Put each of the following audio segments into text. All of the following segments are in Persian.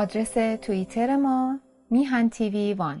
آدرس توییتر ما میهن تیوی وان.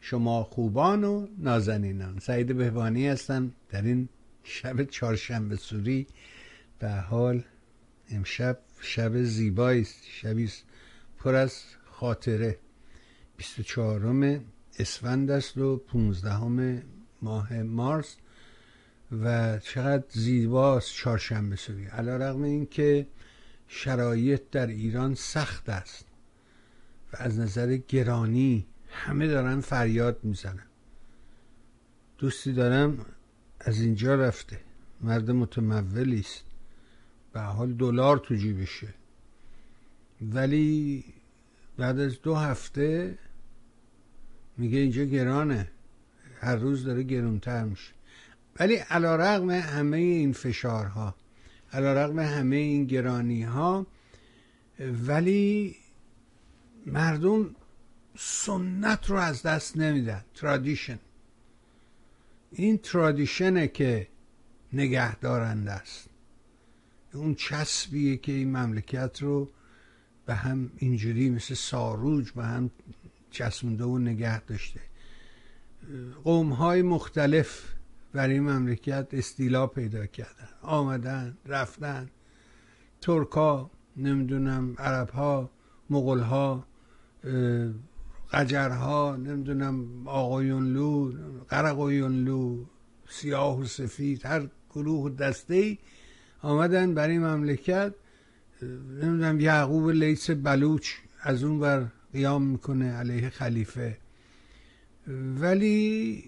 شما خوبان و نازنینان. سعید بهبانی هستم در این شب چهارشنبه سوری. به حال امشب شب زیبایی است. شبی پر از خاطره. 24 اسفند است و 15 ماه مارس و چقدر زیباست چهارشنبه سوری. علا رقم این که شرایط در ایران سخت است و از نظر گرانی همه دارن فریاد می‌زنن. دوستی دارم از اینجا رفته. مرد متمولی است. به حال دلار تو جیبشه. ولی بعد از دو هفته میگه اینجا گرانه. هر روز داره گرونتر میشه. ولی علا رقم همه این فشارها علا رقم همه این گرانی ها ولی مردم سنت رو از دست نمیدن. ترادیشن این ترادیشنه که نگه دارنده است. اون چسبیه که این مملکت رو به هم اینجوری مثل ساروج به هم چسبونده و نگه داشته. قوم های مختلف برای این مملکت استیلا پیدا کردن. آمدن رفتن. ترکا نمی‌دونم عرب ها مغل ها قجرها نمی‌دونم آقایونلو قرقایونلو سیاه و سفید هر گروه و دسته ای آمدن برای مملکت. نمی‌دونم یعقوب لیس بلوچ از اون بر قیام می‌کنه علیه خلیفه. ولی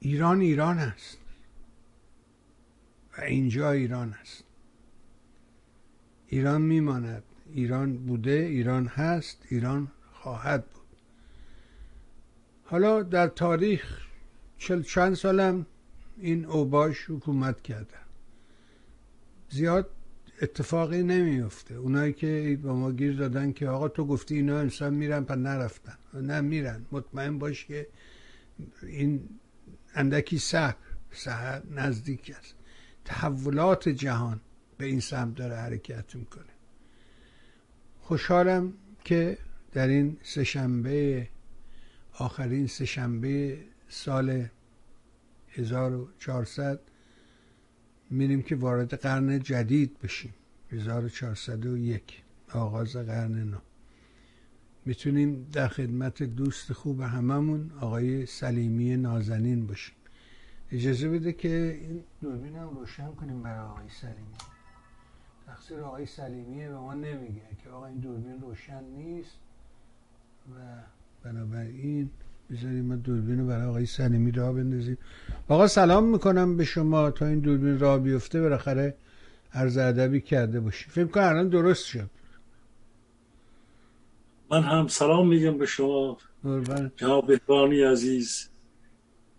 ایران ایران است. و اینجا ایران است. ایران میماند. ایران بوده ایران هست ایران خواهد بود. حالا در تاریخ چل چند سالم این اوباش حکومت کردن زیاد اتفاقی نمیفته اونایی که با ما گیر دادن که آقا تو گفتی اینا انسان میرن پر نرفتن. نه میرن. مطمئن باش که این اندکی صبر سهر نزدیک است. تحولات جهان به این سمت داره حرکت می‌کنه. خوشحالم که در این سهشنبه آخرین سهشنبه سال 1400 میریم که وارد قرن جدید بشیم. 1401 آغاز قرن نو. می‌تونیم در خدمت دوست خوب هممون آقای سلیمی نازنین باشیم. اجازه بده که این دوربین هم روشن کنیم برای آقای سلیمی. تقصیر آقای سلیمیه به ما نمیگه که آقا این دوربین روشن نیست و بنابراین بذاریم ما دوربین رو برای آقای سلیمی راه بندازیم. آقا سلام می‌کنم به شما. تا این دوربین راه بیفته بالاخره عرض ادبی کرده باشی فکر کنم الان درست شد. من هم سلام میگم به شما. جناب بهبانی عزیز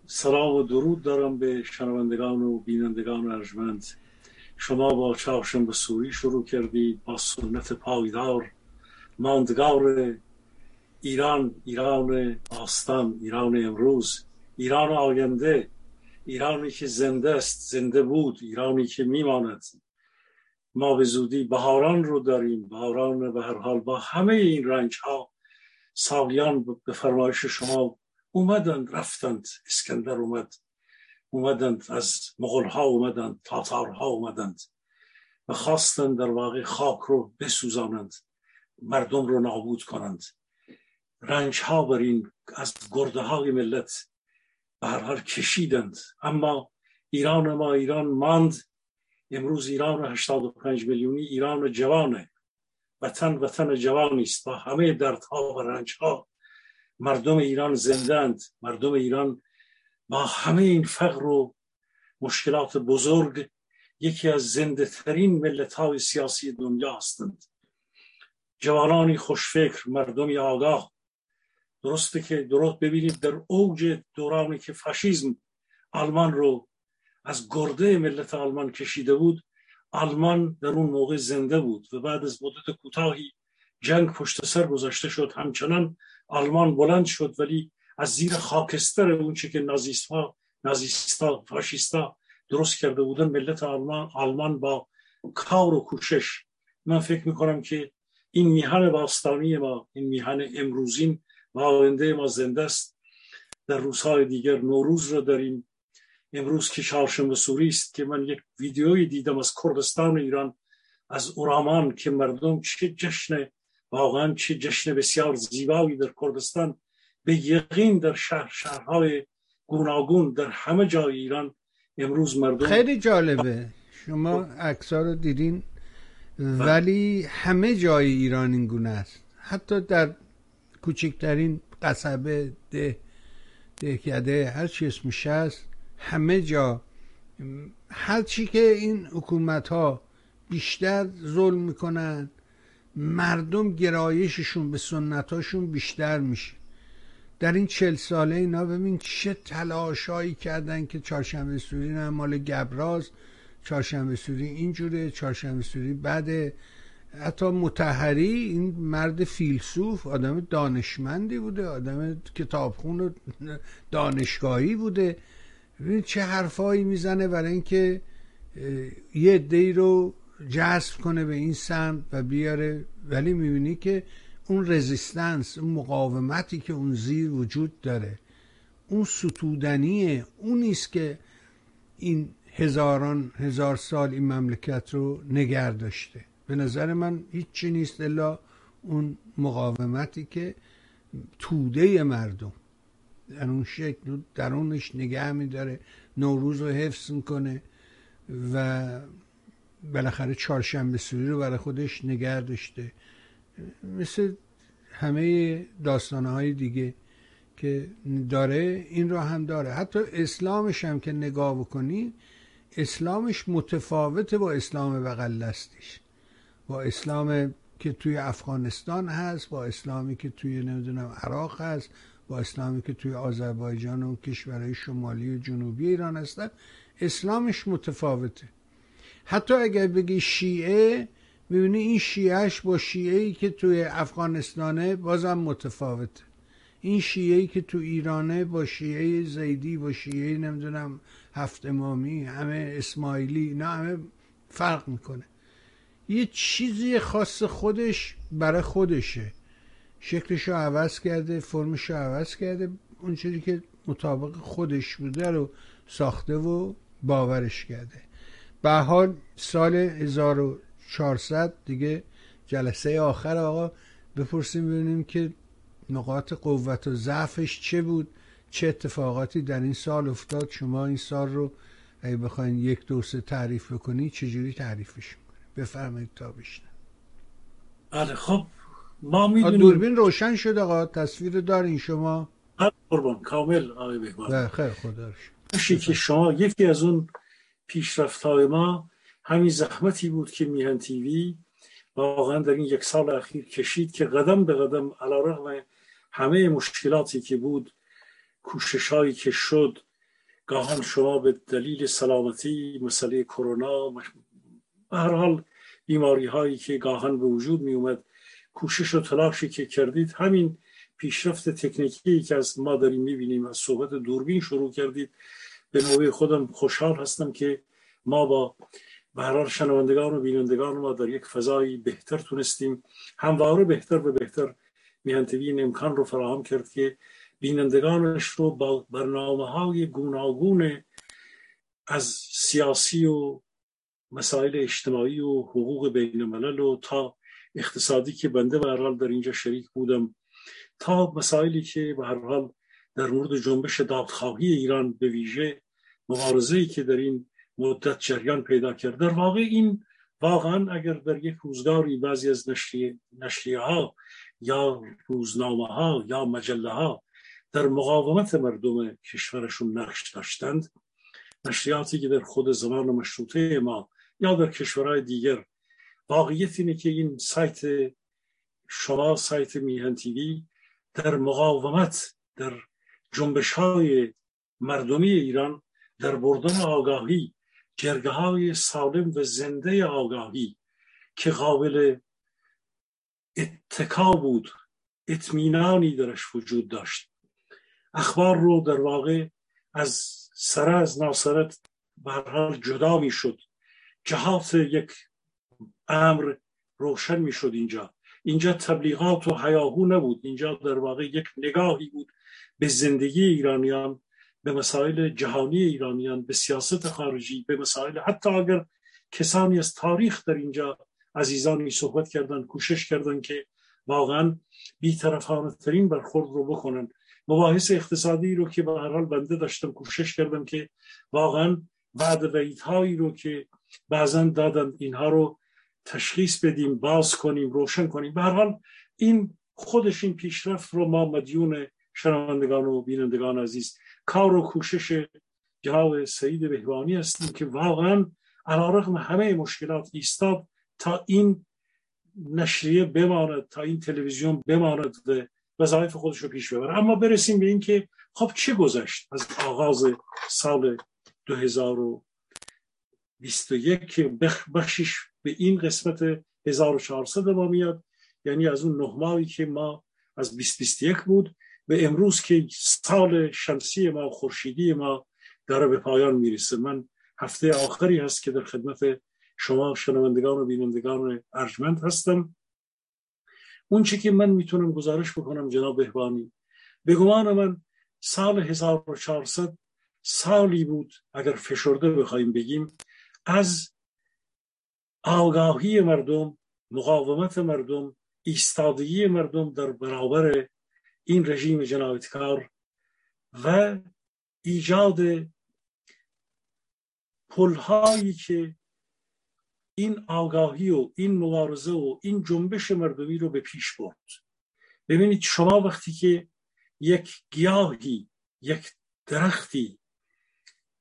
سلام و درود دارم به شنوندگان و بینندگان ارجمند. شما با به سوری شروع کردید با سنت پایدار ماندگار ایران ایران آستان ایران امروز ایران آینده ایرانی که زنده است زنده بود ایرانی که میماند. ما به زودی بهاران رو داریم بهاران به هر حال با همه این رنج ها سالیان به فرمایش شما اومدند رفتند. اسکندر اومد اومدند از مغول ها اومدند تاتار ها اومدند و خواستند در واقع خاک رو بسوزانند مردم رو نابود کنند. رنج ها بر این از گرده های ملت به هر حال کشیدند. اما ایران ما ایران ماند. امروز ایران 85 میلیونی ایران جوانه. وطن وطن جوانی است. با همه دردها و رنجها مردم ایران زندند مردم ایران با همه این فقر و مشکلات بزرگ یکی از زنده ترین ملت های سیاسی دنیا هستند. جوانانی خوشفکر مردمی آگاه. درسته که درست ببینید در اوج دورانی که فاشیزم آلمان رو از گرده ملت آلمان کشیده بود آلمان در اون موقع زنده بود و بعد از مدت کوتاهی جنگ پشت سر گذاشته شد. همچنان آلمان بلند شد ولی از زیر خاکستر اون چی که نازیست ها نازیستا فاشیستا درست کرده بودن ملت آلمان آلمان با کار و کوشش. من فکر می‌کنم که این میهن باستانی ما این میهن امروزین و آینده ما زنده است. در روزهای دیگر نوروز را داریم. امروز که چهارشنبه سوری است که من یک ویدیویی دیدم از کردستان ایران از اورامان که مردم چه جشن واقعا چه جشن بسیار زیبایی در کردستان به یقین در شهر شهرهای گوناگون در همه جای ایران امروز مردم خیلی جالبه. شما عکس‌ها رو دیدین؟ ولی همه جای ایران این گونه است. حتی در کوچکترین قصبه ده دهکده هر چی اسمش هست همه جا. هر چی که این حکومت ها بیشتر ظلم می‌کنن مردم گرایششون به سنتاشون بیشتر میشه. در این چل ساله اینا ببین چه تلاشایی کردن که چهارشنبه سوری نه مال گبراز چهارشنبه سوری اینجوره چهارشنبه سوری بعد حتی متحری این مرد فیلسوف آدم دانشمندی بوده آدم کتابخون دانشگاهی بوده. ببین چه حرفایی می‌زنه برای اینکه یه عده رو جذب کنه به این سمت و بیاره. ولی می‌بینی که اون رزیستنس اون مقاومتی که اون زیر وجود داره اون ستودنیه. اون نیست که این هزاران هزار سال این مملکت رو نگر داشته. به نظر من هیچی نیست الا اون مقاومتی که توده مردم. در اون شکل درونش نگه میداره نوروز رو حفظ می‌کنه و بالاخره چهارشنبه سوری رو برای خودش نگه داشته. مثل همه داستانه های دیگه که داره این رو هم داره. حتی اسلامش هم که نگاه بکنی اسلامش متفاوته با اسلام بغل دستیش. با اسلام که توی افغانستان هست با اسلامی که توی نمی‌دونم عراق هست با اسلامی که توی آذربایجان و کشورهای شمالی و جنوبی ایران هستن. اسلامش متفاوته. حتی اگر بگی شیعه می‌بینی این شیعهش با شیعه که توی افغانستانه بازم متفاوته. این شیعه که تو ایرانه با شیعه زیدی با شیعه نمی‌دونم هفت امامی همه اسماعیلی نه همه فرق می‌کنه. یه چیزی خاص خودش برای خودشه. شکلش رو عوض کرده فرمش رو عوض کرده اون چیزی که مطابق خودش بوده رو ساخته و باورش کرده. به حال سال 1400 دیگه جلسه آخر آقا بپرسیم ببینیم که نقاط قوت و ضعفش چه بود چه اتفاقاتی در این سال افتاد. شما این سال رو اگه بخواین یک دو سه تعریف بکنی چجوری تعریفش بفرمایید تا بیشتر بله خب ما می‌دونیم دوربین روشن شد آقا تصویر دارین شما؟ قربان کامل آقای بهبان خیلی خدا که شما یکی از اون پیشرفت های ما همین زحمتی بود که میهن تیوی واقعا در این یک سال اخیر کشید که قدم به قدم علا همه مشکلاتی که بود کوشش هایی که شد گاهن شما به دلیل سلامتی مسئله کرونا به هر حال بیماری هایی که گاهن به وجود می اومد کوشش و تلاشی که کردید همین پیشرفت تکنیکی که از ما داریم می‌بینیم از صحبت دوربین شروع کردید. به نوبه خودم خوشحال هستم که ما با به شنوندگان و بینندگان ما در یک فضایی بهتر تونستیم. همواره بهتر و بهتر میهنتوی این امکان رو فراهم کرد که بینندگانش رو با برنامه های گوناگون از سیاسی و مسائل اجتماعی و حقوق بین الملل و تا اقتصادی که بنده به حال در اینجا شریک بودم تا مسائلی که به هر حال در مورد جنبش دادخواهی ایران به ویژه مبارزه‌ای که در این مدت جریان پیدا کرد. در واقع این واقعا اگر در یک روزگاری بعضی از نشریه, ها یا روزنامه ها یا مجله ها در مقاومت مردم کشورشون نقش داشتند نشریاتی که در خود زمان مشروطه ما یا در کشورهای دیگر. واقعیت اینه که این سایت شما سایت میهن تیوی در مقاومت در جنبش های مردمی ایران در بردن آگاهی جرگه های سالم و زنده آگاهی که قابل اتکا بود اطمینانی درش وجود داشت. اخبار رو در واقع از سر از ناصرت حال جدا می شد جهات یک امر روشن می شد اینجا. اینجا تبلیغات و حیاهو نبود. اینجا در واقع یک نگاهی بود به زندگی ایرانیان به مسائل جهانی ایرانیان به سیاست خارجی به مسائل حتی اگر کسانی از تاریخ در اینجا عزیزانی صحبت کردن کوشش کردن که واقعا بیطرفانه ترین برخورد رو بکنن. مباحث اقتصادی رو که به هر حال بنده داشتم کوشش کردم که واقعا بعد وعیدهایی رو که بعضا دادن اینها رو تشخیص بدیم باز کنیم روشن کنیم. به هر حال این خودش این پیشرفت رو ما مدیون شنوندگان و بینندگان عزیز کار و کوشش جناب سعید بهبانی هستیم که واقعا علیرغم همه مشکلات ایستاد تا این نشریه بماند تا این تلویزیون بماند و وظایف خودش رو پیش ببره. اما برسیم به اینکه خب چه گذشت از آغاز سال 2021 که بخشش به این قسمت 1400 ما میاد. یعنی از اون نه ماهی که ما از 2021 بود به امروز که سال شمسی ما خورشیدی ما داره به پایان می‌رسه. من هفته آخری هست که در خدمت شما شنوندگان و بینندگان ارجمند هستم. اون چی که من می‌تونم گزارش بکنم جناب بهبانی به گمان من سال 1400 سالی بود اگر فشرده بخوایم بگیم از آگاهی مردم مقاومت مردم ایستادگی مردم در برابر این رژیم جنایتکار و ایجاد پلهایی که این آگاهی و این مبارزه و این جنبش مردمی رو به پیش برد. ببینید شما وقتی که یک گیاهی یک درختی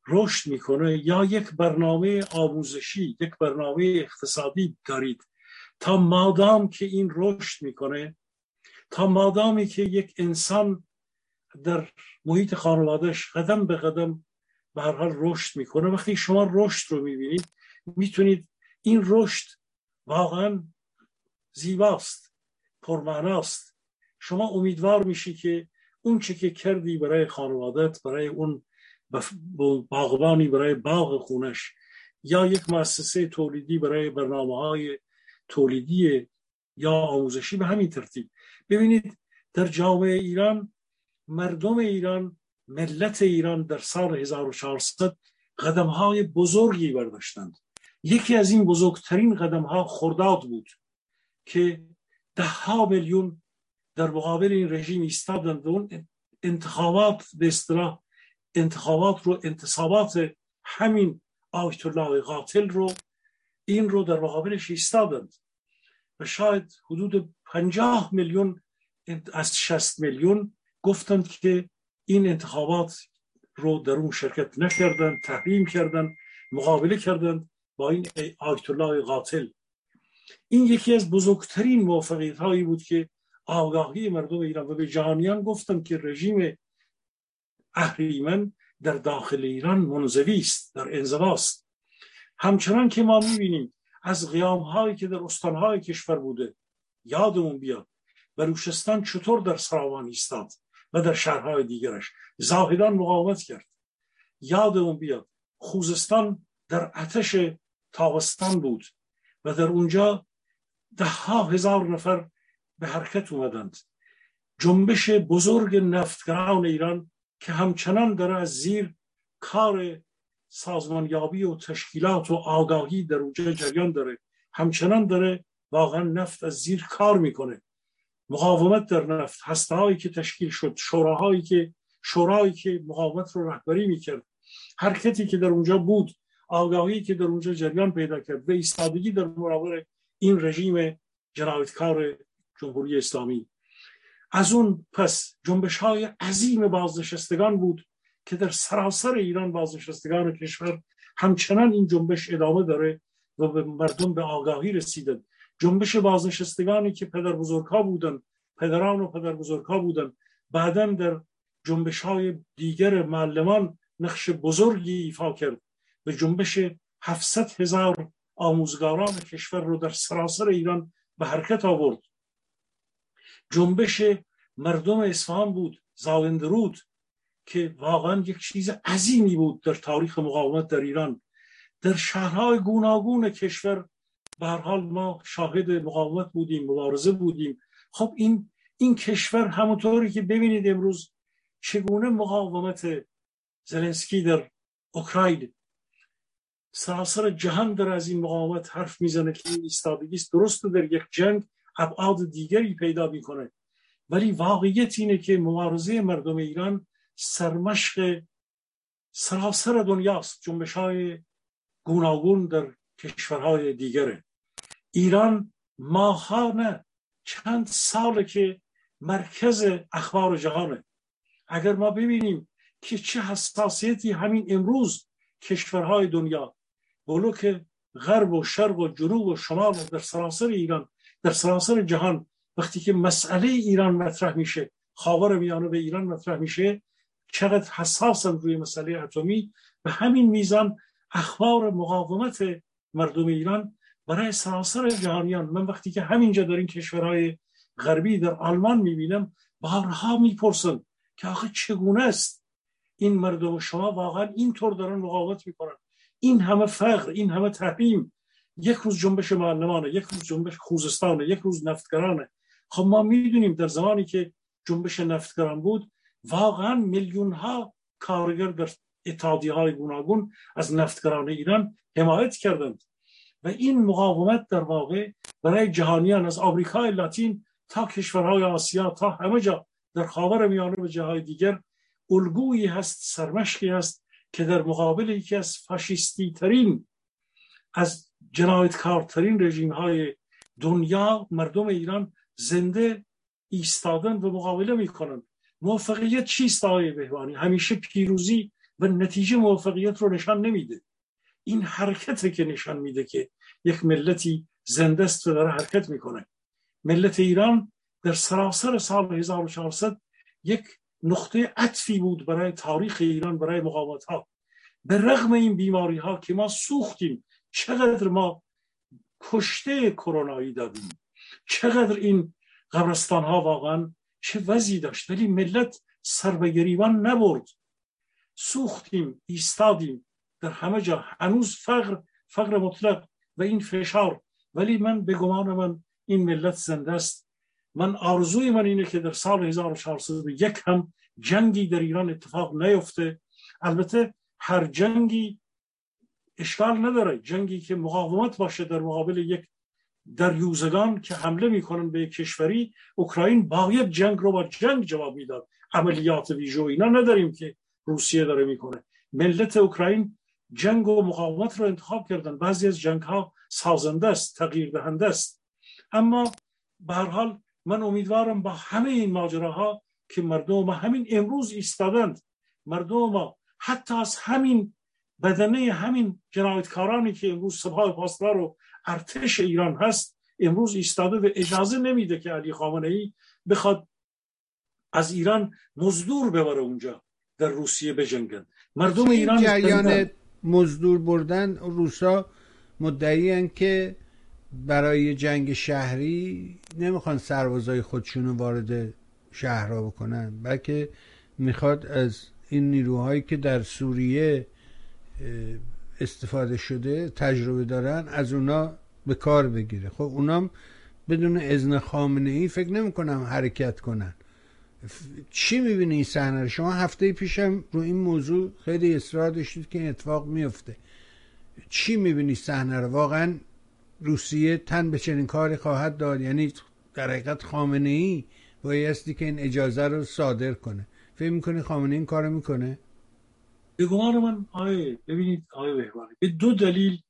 رشد می‌کنه. یا یک برنامه آموزشی یک برنامه اقتصادی دارید. تا مادام که این رشد می‌کنه تا مادامی که یک انسان در محیط خانوادهش قدم به قدم به هر حال رشد می‌کنه. وقتی شما رشد رو می‌بینید می‌تونید این رشد واقعا زیباست پرمعناست. شما امیدوار میشی که اون چه که کردی برای خانوادت برای اون باغبانی برای باغ خونش یا یک مؤسسه تولیدی برای برنامه های تولیدی یا آموزشی به همین ترتیب. ببینید در جامعه ایران مردم ایران ملت ایران در سال 1400 قدم های بزرگی برداشتند. یکی از این بزرگترین قدم ها خرداد بود که ده ها میلیون در مقابل این رژیم ایستادند و اون انتخابات به اصطلاح انتخابات رو انتصابات همین آیت الله قاتل رو این رو در مقابلش ایستادند و شاید حدود پنجاه میلیون از شست میلیون گفتند که این انتخابات رو در اون شرکت نکردن تحریم کردن مقابله کردند با این آیت الله قاتل. این یکی از بزرگترین موفقیت هایی بود که آگاهی مردم ایران و به جهانیان گفتم که رژیم اهریمن در داخل ایران منزوی است در انزواست همچنان که ما می‌بینیم از قیام هایی که در استانهای کشور بوده یادمون بیاد بلوچستان چطور در سراوان ایستاد و در شهرهای دیگرش زاهدان مقاومت کرد. یادمون بیاد خوزستان در اتش تابستان بود و در اونجا ده ها هزار نفر به حرکت اومدند. جنبش بزرگ نفتگران ایران که همچنان داره از زیر کار سازمانیابی و تشکیلات و آگاهی در اونجا جریان داره. همچنان داره واقعا نفت از زیر کار می‌کنه. مقاومت در نفت هسته که تشکیل شد شوراهایی که شورایی که مقاومت رو رهبری می‌کرد. حرکتی که در اونجا بود آگاهی که در اونجا جریان پیدا کرد و ایستادگی در مراور این رژیم جنایتکار جمهوری اسلامی. از اون پس جنبش های عظیم بازنشستگان بود که در سراسر ایران بازنشستگان کشور همچنان این جنبش ادامه داره و به مردم به آگاهی رسیدن جنبش بازنشستگانی که پدر بزرگها بودن پدران و پدر بزرگها بودن بعدا در جنبش های دیگر معلمان نقش بزرگی ایفا کرد. به جنبش 700 هزار آموزگاران کشور رو در سراسر ایران به حرکت آورد. جنبش مردم اصفهان بود زاوندرود که واقعا یک چیز عظیمی بود در تاریخ مقاومت در ایران. در شهرهای گوناگون کشور به حال ما شاهد مقاومت بودیم مبارزه بودیم. خب این این کشور همونطوری که ببینید امروز چگونه مقاومت زلنسکی در اوکراین سراسر جهان در از این مقاومت حرف می‌زنه که این ایستادگی درست در یک جنگ ابعاد دیگری پیدا می‌کنه. ولی واقعیت اینه که مبارزه مردم ایران سرمشق سراسر دنیاست. جنبش های گوناگون در کشورهای دیگره. ایران ماهانه چند ساله که مرکز اخبار جهانه. اگر ما ببینیم که چه حساسیتی همین امروز کشورهای دنیا بلوک غرب و شرق و جنوب و شمال در سراسر ایران در سراسر جهان وقتی که مسئله ایران مطرح میشه خاور میانه به ایران مطرح میشه چقدر حساسن روی مسئله اتمی به همین میزان اخبار مقاومت مردم ایران برای سراسر جهانیان. من وقتی که همینجا در این کشورهای غربی در آلمان می‌بینم بارها می‌پرسن که آخه چگونه است این مردم شما واقعا اینطور دارن مقاومت می‌کنن؟ این همه فقر این همه تحریم یک روز جنبش معلمانه یک روز جنبش خوزستانه یک روز نفتگرانه. خب ما می‌دونیم در زمانی که جنبش نفتگران بود واقعا میلیون ها کارگر در اتحادی های گوناگون از نفتگران ایران حمایت کردند. و این مقاومت در واقع برای جهانیان از آمریکای لاتین تا کشورهای آسیا تا همه جا در خاور میانه و جاهای دیگر الگویی هست سرمشقی هست که در مقابل یکی از فاشیستی ترین از جنایتکارترین رژیم های دنیا مردم ایران زنده ایستادن و مقابله می‌کنن. موفقیت چیست آقای بهوانی؟ همیشه پیروزی و نتیجه موفقیت رو نشان نمیده. این حرکت که نشان میده که یک ملتی زنده است و داره حرکت می‌کنه. ملت ایران در سراسر سال 1400 یک نقطه عطفی بود برای تاریخ ایران برای مقاومت ها به رغم این بیماری ها که ما سوختیم چقدر ما کشته کرونایی دادیم چقدر این قبرستان ها واقعا چه وضعی داشت؟ ولی ملت سر به گریبان نبرد. سوختیم ایستادیم. در همه جا. هنوز فقر فقر مطلق و این فشار. ولی من به گمان من این ملت زنده است. من آرزوی من اینه که در سال 1401 هم جنگی در ایران اتفاق نیفته. البته هر جنگی اشکال نداره. جنگی که مقاومت باشه در مقابل یک دریوزگان که حمله می‌کنن به کشوری اوکراین باید جنگ رو با جنگ جواب می‌داد. عملیات ویژو اینا نداریم که روسیه داره می‌کنه. ملت اوکراین جنگ و مقاومت رو انتخاب کردن. بعضی از جنگ ها سازنده است تغییر دهنده است. اما به هر حال من امیدوارم با همه این ماجراها که مردم ما همین امروز ایستادند مردم ما حتی از همین بدنه همین جنایتکارانی که امروز سپاه پاسدار و ارتش ایران هست امروز ایستاده و اجازه نمیده که علی خامنه ای بخواد از ایران مزدور ببره اونجا در روسیه بجنگن. مردم ایران جریان مزدور بردن روسا مدعی که برای جنگ شهری نمی‌خوان سربازای خودشونو وارد شهرها بکنن بلکه می‌خواد از این نیروهایی که در سوریه استفاده شده تجربه دارن از اونا به کار بگیره. خب اونام بدون اذن خامنه ای فکر نمی‌کنم حرکت کنن. چی می‌بینی این صحنه شما هفته پیشم رو این موضوع خیلی اصرار داشتید که این اتفاق میفته چی می‌بینی صحنه رو؟ واقعا روسیه تن به چنین کاری خواهد داد؟ یعنی در حقیقت خامنه ای بایستی که این اجازه رو صادر کنه. فکر می‌کنی خامنه این کارو می‌کنه؟ به گمان من آیه ببینید آیه بهبانی به دو دلیل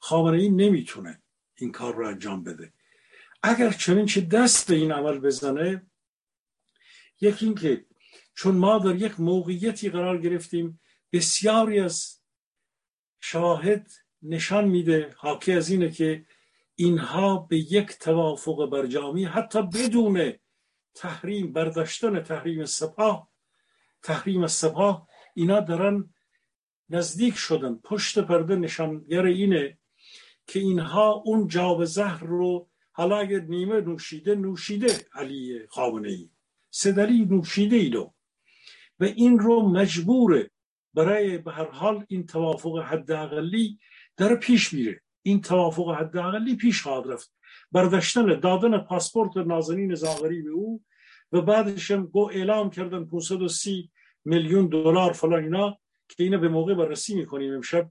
خامنه ای نمی‌تونه این کار رو انجام بده. اگر چنین چه دست به این عمل بزنه یکی اینکه چون ما در یک موقعیتی قرار گرفتیم بسیاری از شواهد نشان میده حاکی از اینه که اینها به یک توافق برجامی حتی بدون تحریم برداشتن تحریم سپاه تحریم سپاه اینا دارن نزدیک شدن پشت پرده نشانگر اینه که اینها اون جاب زهر رو حالا اگر نیمه نوشیده نوشیده علی خامنه ای سدلی نوشیده ای رو و این رو مجبوره برای به هر حال این توافق حداقلی در پیش میره. این توافق حداقلی پیش خواهد رفت. برداشتن دادن پاسپورت نازنین زاغری به او و بعدش هم گو اعلام کردن 530 میلیون دلار فلان اینا. که اینو به موقع بررسی می‌کنیم. امشب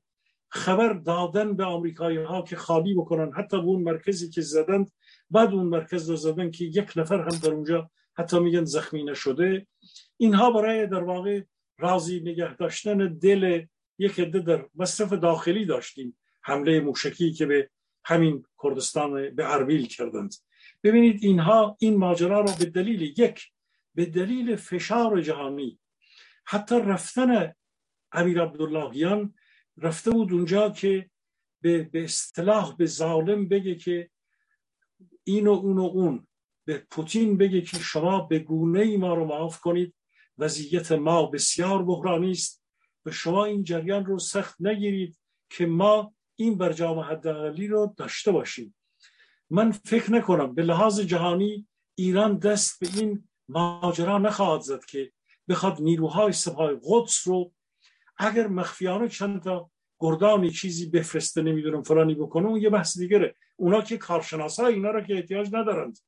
خبر دادن به آمریکایی ها که خالی بکنن. حتی به اون مرکزی که زدند بعد اون مرکز رو زدن که یک نفر هم در اونجا حتی میگن زخمی نشده اینها برای در واقع راضی نگه داشتن دل یک عده در مصرف داخلی داشتیم. حمله موشکی که به همین کردستان به اربیل کردند. ببینید اینها این ماجرا را به دلیل یک به دلیل فشار جهانی حتی رفتن امیر عبداللهیان رفته بود اونجا که به, به اصطلاح به ظالم بگه که این و اون و اون. به پوتین بگه که شما به گونه ای ما رو معاف کنید. وضعیت ما بسیار بحرانی است. و شما این جریان رو سخت نگیرید که ما این برجام حداقلی رو داشته باشیم. من فکر نکنم به لحاظ جهانی ایران دست به این ماجرا نخواهد زد که بخواد نیروهای سپاه قدس رو اگر مخفیانه چند تا گردانی چیزی بفرسته نمی‌دونم فلانی بکنه اون یه بحث دیگره. اونا که کارشناسا اینا را که احتیاج ندارند.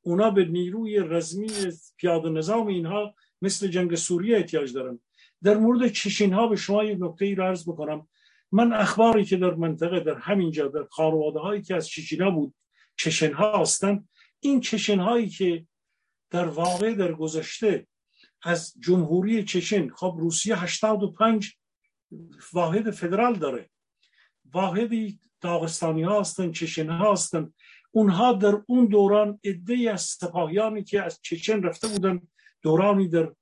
اونا به نیروی رزمی پیاده نظام اینها مثل جنگ سوریه احتیاج دارن در مورد چشین ها به شما یک نکته ای را عرض بکنم. من اخباری که در منطقه در همینجا در خانواده هایی که از چچینا بود چشن ها هستند این چشن هایی که در واقع در گذشته از جمهوری چچن. خب روسیه 85 واحد فدرال داره. واحدی داغستانی ها هستن چشن ها هستن. اونها در اون دوران عده از سپاهیانی که از چچن رفته بودن دورانی در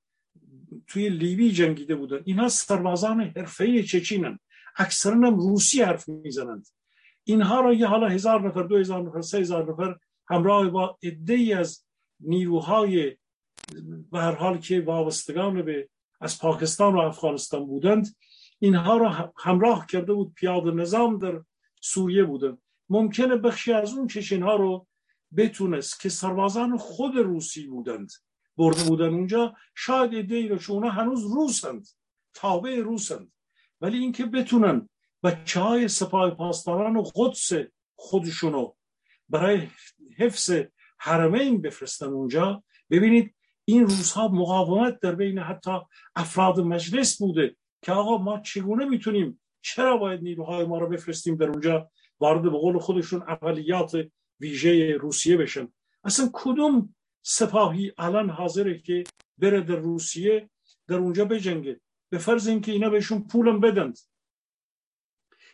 توی لیبی جنگیده بودن. اینها سربازان حرفه‌ای چچینن. اکثرا هم روسی حرف می‌زنند. اینها را یه حالا هزار نفر دو هزار نفر سه هزار نفر همراه با ای از نیروهای به هر حال که وابستگان به از پاکستان و افغانستان بودند اینها را همراه کرده بود. پیاده نظام در سوریه بودند. ممکنه بخشی از اون چشین ها رو بتونست که سربازان خود روسی بودند. برده بودن اونجا. شاید ایده رو چون هنوز روسند. تابع روسند. ولی اینکه بتونن بچه های سپاه پاسداران و قدس خودشونو برای حفظ حرمین بفرستن اونجا. ببینید این روزها مقاومت در بین حتی افراد مجلس بوده که آقا ما چگونه می‌تونیم چرا باید نیروهای ما رو بفرستیم در اونجا وارد به قول خودشون عملیات ویژه روسیه بشن؟ اصلا کدوم سپاهی الان حاضره که بره در روسیه در اونجا بجنگه؟ به فرض اینکه اینا بهشون پولم بدند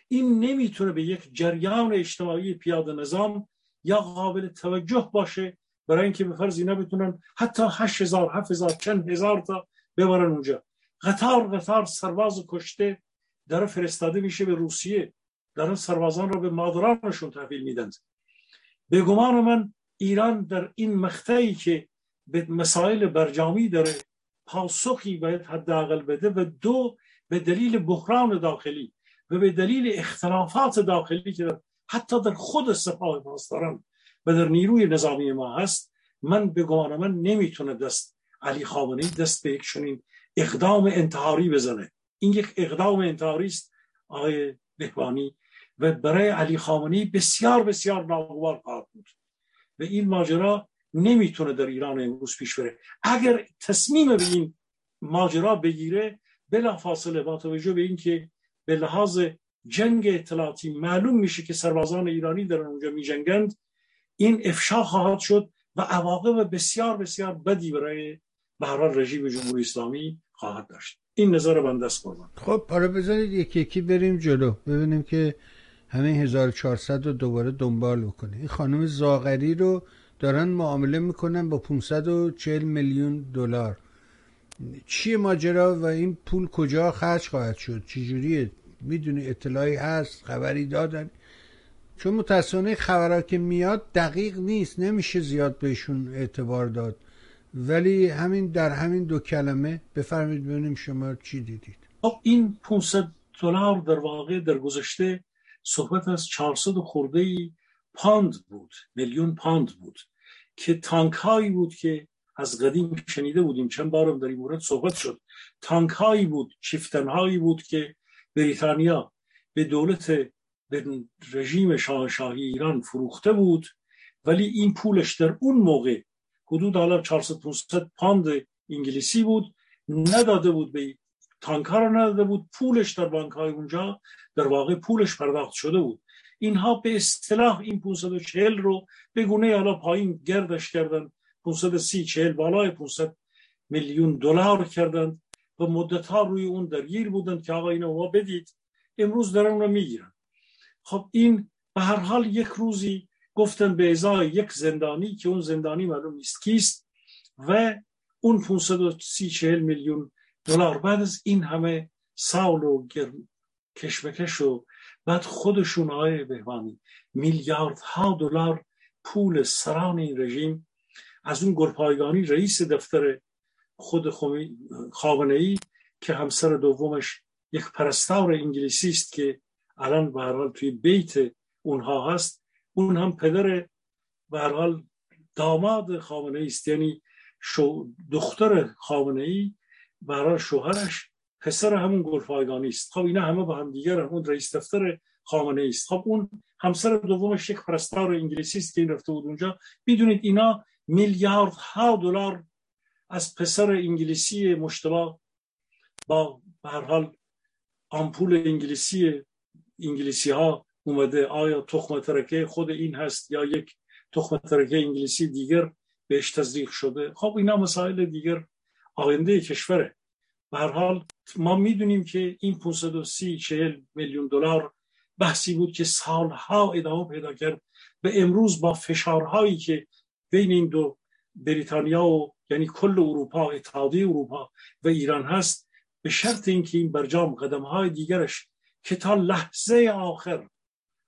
این نمی‌تونه به یک جریان اجتماعی پیاده نظام یا قابل توجه باشه برای اینکه به فرض اینا بتونن حتی هشت هزار هفت هزار چند هزار تا ببرن اونجا. قطار قطار سرباز کشته در فرستاده میشه به روسیه. در سربازان را به مادرانشون تحویل میدند به گمان من ایران در این مقطعی که به مسائل برجامی داره پاسخی باید حداقل بده و دو به دلیل بحران داخلی و به دلیل اختلافات داخلی که حتی در خود سپاه پاسداران و در نیروی نظامی ما هست. من به گمان من نمی‌تونه دست علی خامنه‌ای دست به یک چنین اقدام انتحاری بزنه. این یک اقدام انتحاری است آقای بهبانی و برای علی خامنه‌ای بسیار بسیار ناگوار خواهد بود و این ماجرا نمی‌تونه در ایران امروز پیش بره. اگر تصمیم به این ماجرا بگیره بلا فاصله با توجه به اینکه به لحاظ جنگ اطلاعاتی معلوم میشه که سربازان ایرانی در اونجا میجنگند این افشا خواهد شد و عواقب بسیار بسیار بدی برای به رژیم جمهوری اسلامی خواهد داشت. این نظر بنده است خب حالا بذارید یکی یکی بریم جلو ببینیم که همه 1400 رو دوباره دنبال بکنه. این خانم زاغری رو دارن معامله می‌کنن با 540 میلیون دلار. چیه ماجرا و این پول کجا خرج خواهد شد؟ چجوریه؟ می‌دونی اطلاعی هست خبری دادن. چون متاسفانه خبرها که میاد دقیق نیست نمیشه زیاد بهشون اعتبار داد. ولی همین در همین دو کلمه بفرمید ببینیم شما چی دیدید. خب این 500 دلار در واقع در گذشته صحبت از 400 خورده پاند بود میلیون پاند بود که تانک هایی بود که از قدیم شنیده بودیم. چند بارم در این مورد صحبت شد. تانک هایی بود چیفتن هایی بود که بریتانیا به دولت به رژیم شاهنشاهی ایران فروخته بود ولی این پولش در اون موقع حدود حالا 400 500 پاند انگلیسی بود نداده بود به تانک ها رو نداده بود پولش در بانک های اونجا در واقع پولش پرداخت شده بود. اینها به اصطلاح این 540 رو به گونه حالا پایین گردش کردن 530 40 بالای 500 میلیون دلار کردند و مدت ها روی اون درگیر بودند که آقا اینو ما بدید امروز دارن رو می‌گیرن. خب این به هر حال یک روزی گفتن به ازای یک زندانی که اون زندانی معلوم نیست کیست و اون 530 40 میلیون دلار بعد از این همه سال و کشمکش و بعد خودشون های بهوانی میلیاردها دلار پول سران این رژیم از اون گلپایگانی رئیس دفتر خود خامنه ای که همسر دومش یک پرستار انگلیسی است که الان به حال توی بیت اونها هست. اون هم پدر به حال داماد خامنه است یعنی شو دختر خامنه ای برای شوهرش پسر همون گلپایگانی است. خب اینا همه با هم دیگر هم. اون رئیس دفتر خامنه است خب اون همسر دومش یک پرستار انگلیسی است که این رفته بود اونجا. می‌دونید اینا میلیاردها دلار از پسر انگلیسی مشتبه با به حال آمپول انگلیسی انگلیسی ها اومده آیا تخم ترکه خود این هست یا یک تخم ترکه انگلیسی دیگر بهش تزریق شده؟ خب اینا مسائل دیگر آینده کشوره. به هر حال ما می‌دونیم که این 530 40 میلیون دلار بحثی بود که سالها ادامه پیدا کرد. به امروز با فشارهایی که بین این دو بریتانیا و یعنی کل اروپا اتحادیه اروپا و ایران هست به شرط اینکه این برجام قدم های دیگرش که تا لحظه آخر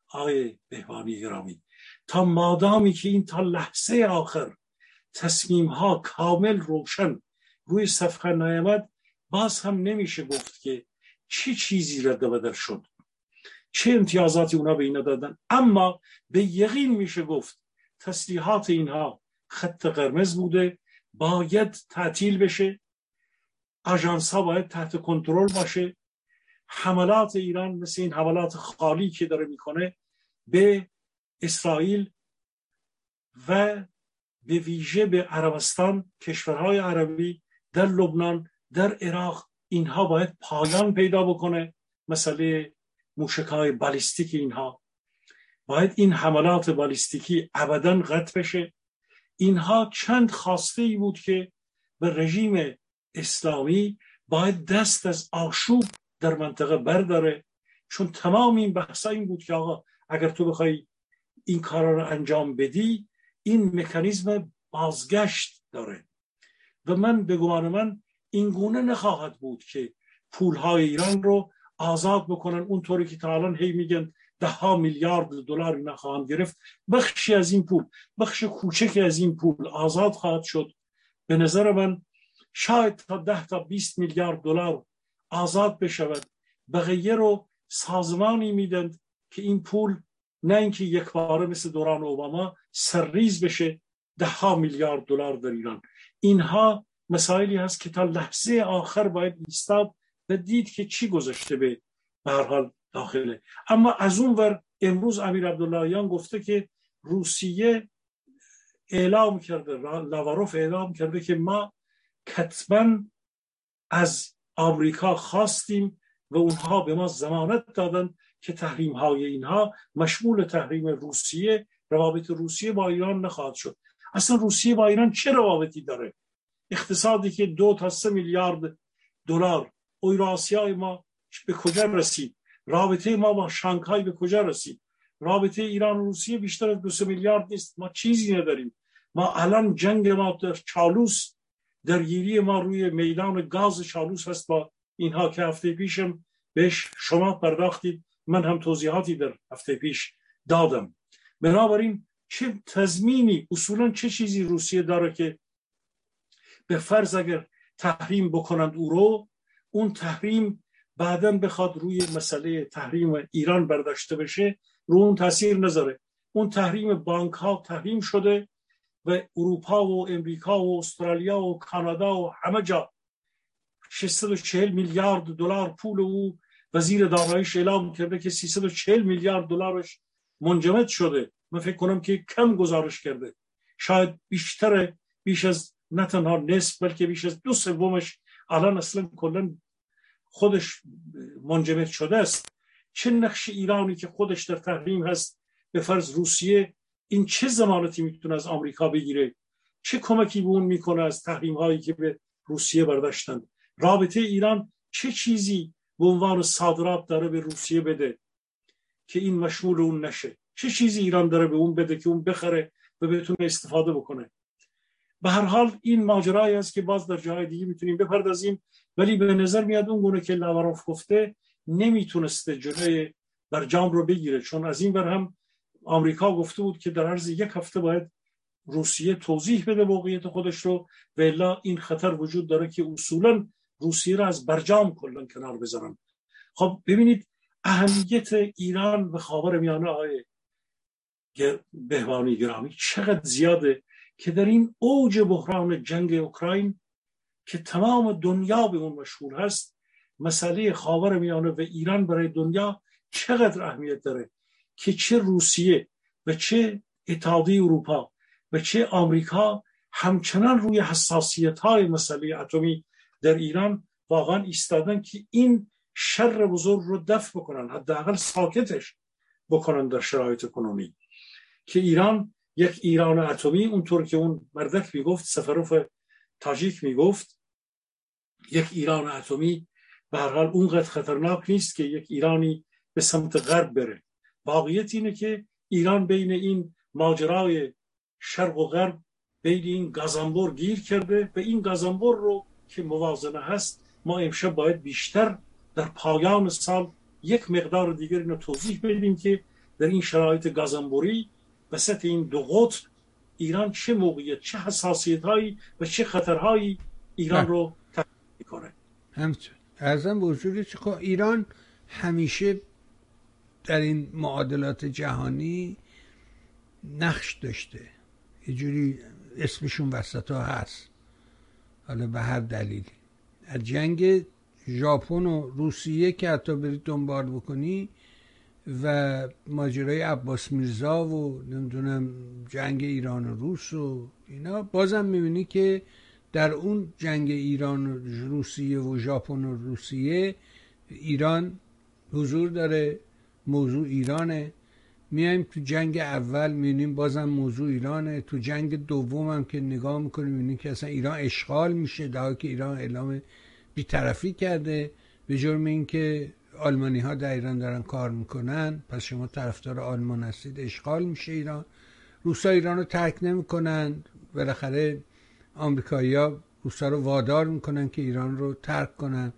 آقای بهوانی گرامی تا مادامی که این تا لحظه آخر تصمیم ها کامل روشن روی صفحه نیامد باز هم نمیشه گفت که چه چیزی رد بدل شد. چه امتیازاتی اونا به اینا دادن. اما به یقین میشه گفت تسلیحات اینها خط قرمز بوده باید تعطیل بشه. آژانس ها باید تحت کنترل باشه. حملات ایران مثل این حملات خالی که داره می‌کنه به اسرائیل و به ویژه به عربستان کشورهای عربی در لبنان در عراق اینها باید پایان پیدا بکنه مسئله موشک های بالیستیک اینها. باید این حملات بالیستیکی ابدا قطع بشه. اینها چند خواسته ای بود که به رژیم اسلامی باید دست از آشوب در منطقه برداره. چون تمام این بحثا این بود که آقا اگر تو بخوای این کارا رو انجام بدی این مکانیزم بازگشت داره. و من به گمان من این گونه نخواهد بود که پولهای ایران رو آزاد بکنن. اونطوری که تا الان هی میگن ده ها میلیارد دلار اینا خواهند گرفت. بخشی از این پول بخش کوچکی از این پول آزاد خواهد شد. به نظر من شاید تا ده تا 20 میلیارد دلار آزاد بشود. بقیه رو سازمانی میدند که این پول نه اینکه یک باره مثل دوران اوباما سرریز بشه ده ها میلیارد دلار در ایران. اینها مسائلی هست که تا لحظه آخر باید ایستاد و دید که چی گذاشته به هر حال داخله. اما از اون ور امروز امیر عبداللهیان گفته که روسیه اعلام کرده لاواروف اعلام کرده که ما کتبا از آمریکا خواستیم و اونها به ما زمانت دادن که تحریم های اینها مشمول تحریم روسیه روابط روسیه با ایران نخواهد شد. اصلا روسیه با ایران چه روابطی داره؟ اقتصادی که دو تا سه میلیارد دلار. اوراسیای ما به کجا رسید؟ رابطه ما با شانگهای به کجا رسید؟ رابطه ایران و روسیه بیشتر از دو میلیارد نیست. ما چیزی نداریم. ما الان جنگ ما در چالوس درگیری ما روی میدان گاز چالوس هست با اینها که هفته پیشم بهش شما پرداختید. من هم توضیحاتی در هفته پیش دادم. بنابراین چه تضمینی اصولا چه چیزی روسیه داره که به فرض اگر تحریم بکنند او رو اون تحریم بعدا بخواد روی مسئله تحریم ایران برداشته بشه رو اون تاثیر نذاره. اون تحریم بانک ها تحریم شده و اروپا و امریکا و استرالیا و کانادا و همه جا. 640 میلیارد دلار پول او وزیر داراییش اعلام کرده که 340 میلیارد دلارش منجمد شده. من فکر کنم که کم گزارش کرده. شاید بیشتر بیش از نه تنها نصف بلکه بیش از دو سومش الان اصلا کلا خودش منجمد شده است. چه نقش ایرانی که خودش در تحریم هست به فرض روسیه این چه زمانتی می‌تونه از آمریکا بگیره؟ چه کمکی به اون می‌کنه از تحریم هایی که به روسیه برداشتن؟ رابطه ایران چه چیزی به عنوان صادرات داره به روسیه بده که این مشمول اون نشه؟ چه چیزی ایران داره به اون بده که اون بخره و بتونه استفاده بکنه؟ به هر حال این ماجرایی است که باز در جای دیگه می‌تونیم بپردازیم ولی به نظر میاد اون گونه که لاواروف گفته نمی‌تونسته جلوی برجام رو بگیره چون از این بر هم آمریکا گفته بود که در عرض یک هفته باید روسیه توضیح بده موقعیت خودش رو و الا این خطر وجود داره که اصولا روسیه را از برجام کلا کنار بذارن. خب ببینید اهمیت ایران به خاور میانه های بهوانی گرامی چقدر زیاده که در این اوج بحران جنگ اوکراین که تمام دنیا به اون مشهور هست مسئله خاور میانه و ایران برای دنیا چقدر اهمیت داره؟ که چه روسیه و چه اتحادیه اروپا و چه آمریکا همچنان روی حساسیت های مسئله اتمی در ایران واقعا ایستادن که این شر بزرگ رو دفع بکنن حداقل ساکتش بکنن در شرایط کنونی که ایران یک ایران اتمی اونطور که اون مردک می‌گفت سفروف تاجیک می‌گفت یک ایران اتمی به هر حال اونقدر خطرناک نیست که یک ایرانی به سمت غرب بره. واقعیت اینه که ایران بین این ماجرای شرق و غرب بین این گازانبور گیر کرده و این گازانبور رو که موازنه هست ما امشب باید بیشتر در پایان سال یک مقدار دیگر اینو توضیح بدیم که در این شرایط گازانبوری وسط این دو قطب ایران چه موقعیت چه حساسیت هایی و چه خطرهایی ایران رو تحقیق می‌کنه. همچنین. ارزم چه ایران همیشه در این معادلات جهانی نقش داشته. یه جوری اسمشون وسط ها هست. حالا به هر دلیلی از جنگ ژاپن و روسیه که حتی برید دنبال بکنی و ماجرای عباس میرزا و نمی‌دونم جنگ ایران و روس و اینا بازم می‌بینی که در اون جنگ ایران و روسیه و ژاپن و روسیه ایران حضور داره. موضوع ایرانه. میایم تو جنگ اول می‌بینیم بازم موضوع ایرانه. تو جنگ دوم هم که نگاه می‌کنیم می‌بینیم که اصلا ایران اشغال میشه. در که ایران اعلام بیطرفی کرده. به جرم اینکه آلمانی ها در ایران دارن کار می‌کنن پس شما طرفدار آلمان هستید اشغال میشه ایران. روسا ایران رو ترک نمی‌کنن. بالاخره آمریکایی ها روسا رو وادار می‌کنن که ایران رو ترک کنن.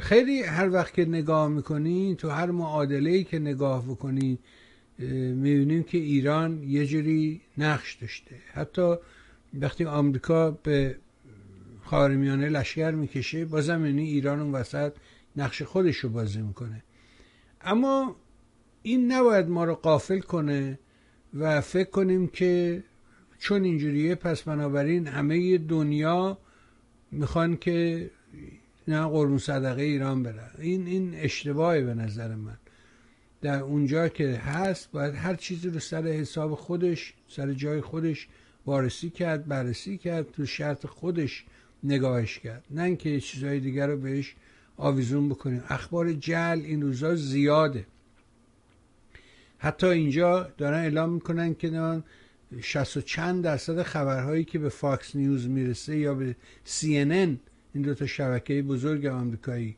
خیلی هر وقت که نگاه می‌کنین تو هر معادله که نگاه بکنین می‌بینیم که ایران یه جوری نقش داشته. حتی وقتی آمریکا به خاورمیانه لشکر می‌کشه بازم یعنی ایران اون وسط نقش خودش رو بازی می‌کنه. اما این نباید ما رو قافل کنه و فکر کنیم که چون اینجوریه پس بنابراین همه دنیا می‌خوان که نه قرون صدقه ایران بره. این این اشتباهی به نظر من. در اونجا که هست باید هر چیزی رو سر حساب خودش سر جای خودش وارسی کرد بررسی کرد تو شرط خودش نگاهش کرد. نه اینکه چیزهای دیگر رو بهش آویزون بکنیم. اخبار جل این روزا زیاده. حتی اینجا دارن اعلام می‌کنن که شست و چند درصد خبرهایی که به فاکس نیوز می‌رسه یا به سی این دو تا شبکه بزرگ آمریکایی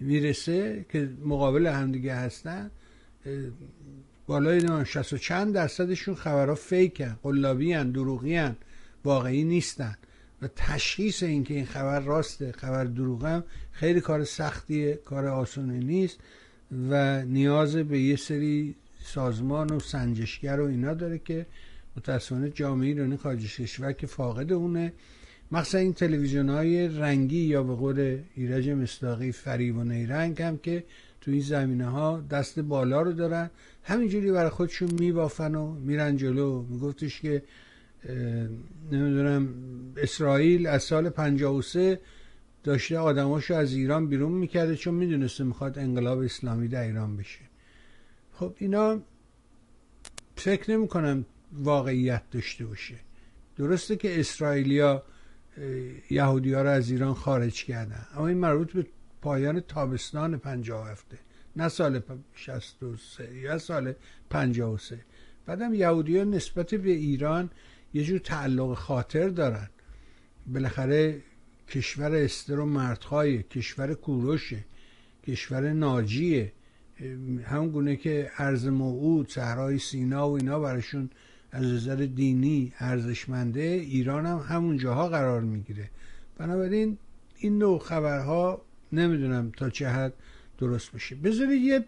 می‌رسه که مقابل همدیگه هستن بالای نمان شست و چند درصدشون خبرها fake ن قلابی هن دروغی هن واقعی نیستن. و تشخیص اینکه این خبر راسته خبر دروغم خیلی کار سختیه کار آسانی نیست و نیاز به یه سری سازمان و سنجشگر و اینا داره که متاسفانه جامعه ایرانی خارج کشور که فاقد اونه مخصوصا این تلویزیون های رنگی یا به قول ایرج مصداقی فریب و نیرنگ هم که تو این زمینه ها دست بالا رو دارن. همینجوری برای خودشون میبافن و میرن جلو. میگفتش که نمی‌دونم اسرائیل از سال 53 داشته آدماشو از ایران بیرون می‌کرده چون می‌دونسته می‌خواد انقلاب اسلامی در ایران بشه. خب اینا فکر نمی کنم واقعیت داشته باشه. درسته که اسرائیلیا یهودی ها رو از ایران خارج کردن. اما این مربوط به پایان تابستان پنجاه هفته. نه سال 63 یا سال 53 بعدم یهودی نسبت به ایران یه جور تعلق خاطر دارن. بالاخره کشور استر و مردخواهی کشور کوروشه کشور ناجیه. همون گونه که ارز موعود صحرای سینا و اینا براشون از نظر دینی ارزشمنده ایران هم همون جاها قرار می‌گیره. بنابراین این نوع خبرها نمی‌دونم تا چه حد درست بشه. بذارید یه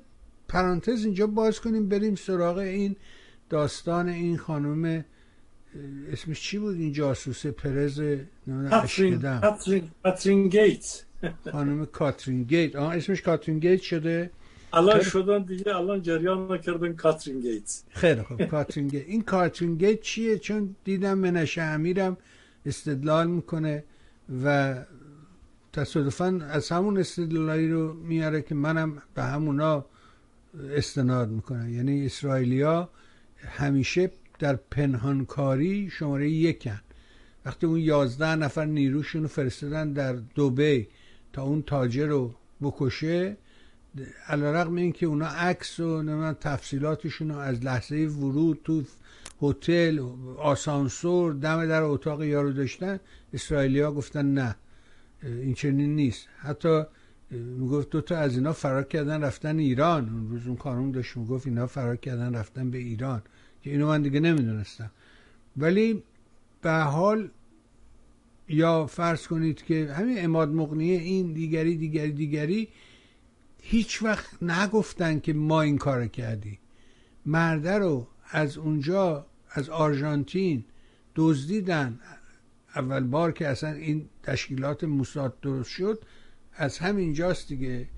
پرانتز اینجا باز کنیم بریم سراغ این داستان این خانم اسمش چی بود؟ این جاسوس پرز کاترین گیت خانم کاترین گیت. آه اسمش کاترین گیت شده. الان شدن دیگه الان جریان نکردن کاترین گیت خیلی خوب کاترین گیت این کاترین گیت چیه چون دیدم منشه امیرم استدلال می‌کنه و تصادفا از همون استدلالی رو میاره که منم به همونا استناد می‌کنم یعنی اسرائیلیا همیشه در پنهانکاری شماره یکن وقتی اون یازده نفر نیروشون رو فرستادن در دوبی تا اون تاجر رو بکشه علا رقم این که اونا عکس و نمی‌دونم تفصیلاتشون رو از لحظه ورود تو هتل آسانسور دم در اتاق یارو داشتن اسرائیلیا گفتن نه این چنین نیست. حتی می‌گفت دو تا از اینا فرار کردن رفتن ایران. اون روز اون کارون داشت می‌گفت اینا فرار کردن رفتن به ایران که اینو من دیگه نمی‌دونستم. ولی به حال یا فرض کنید که همین اماد مقنیه این دیگری دیگری دیگری هیچ وقت نگفتن که ما این کار کردی مرده رو از اونجا از آرژانتین دزدیدن. اول بار که اصلا این تشکیلات موساد درست شد از همین جاست دیگه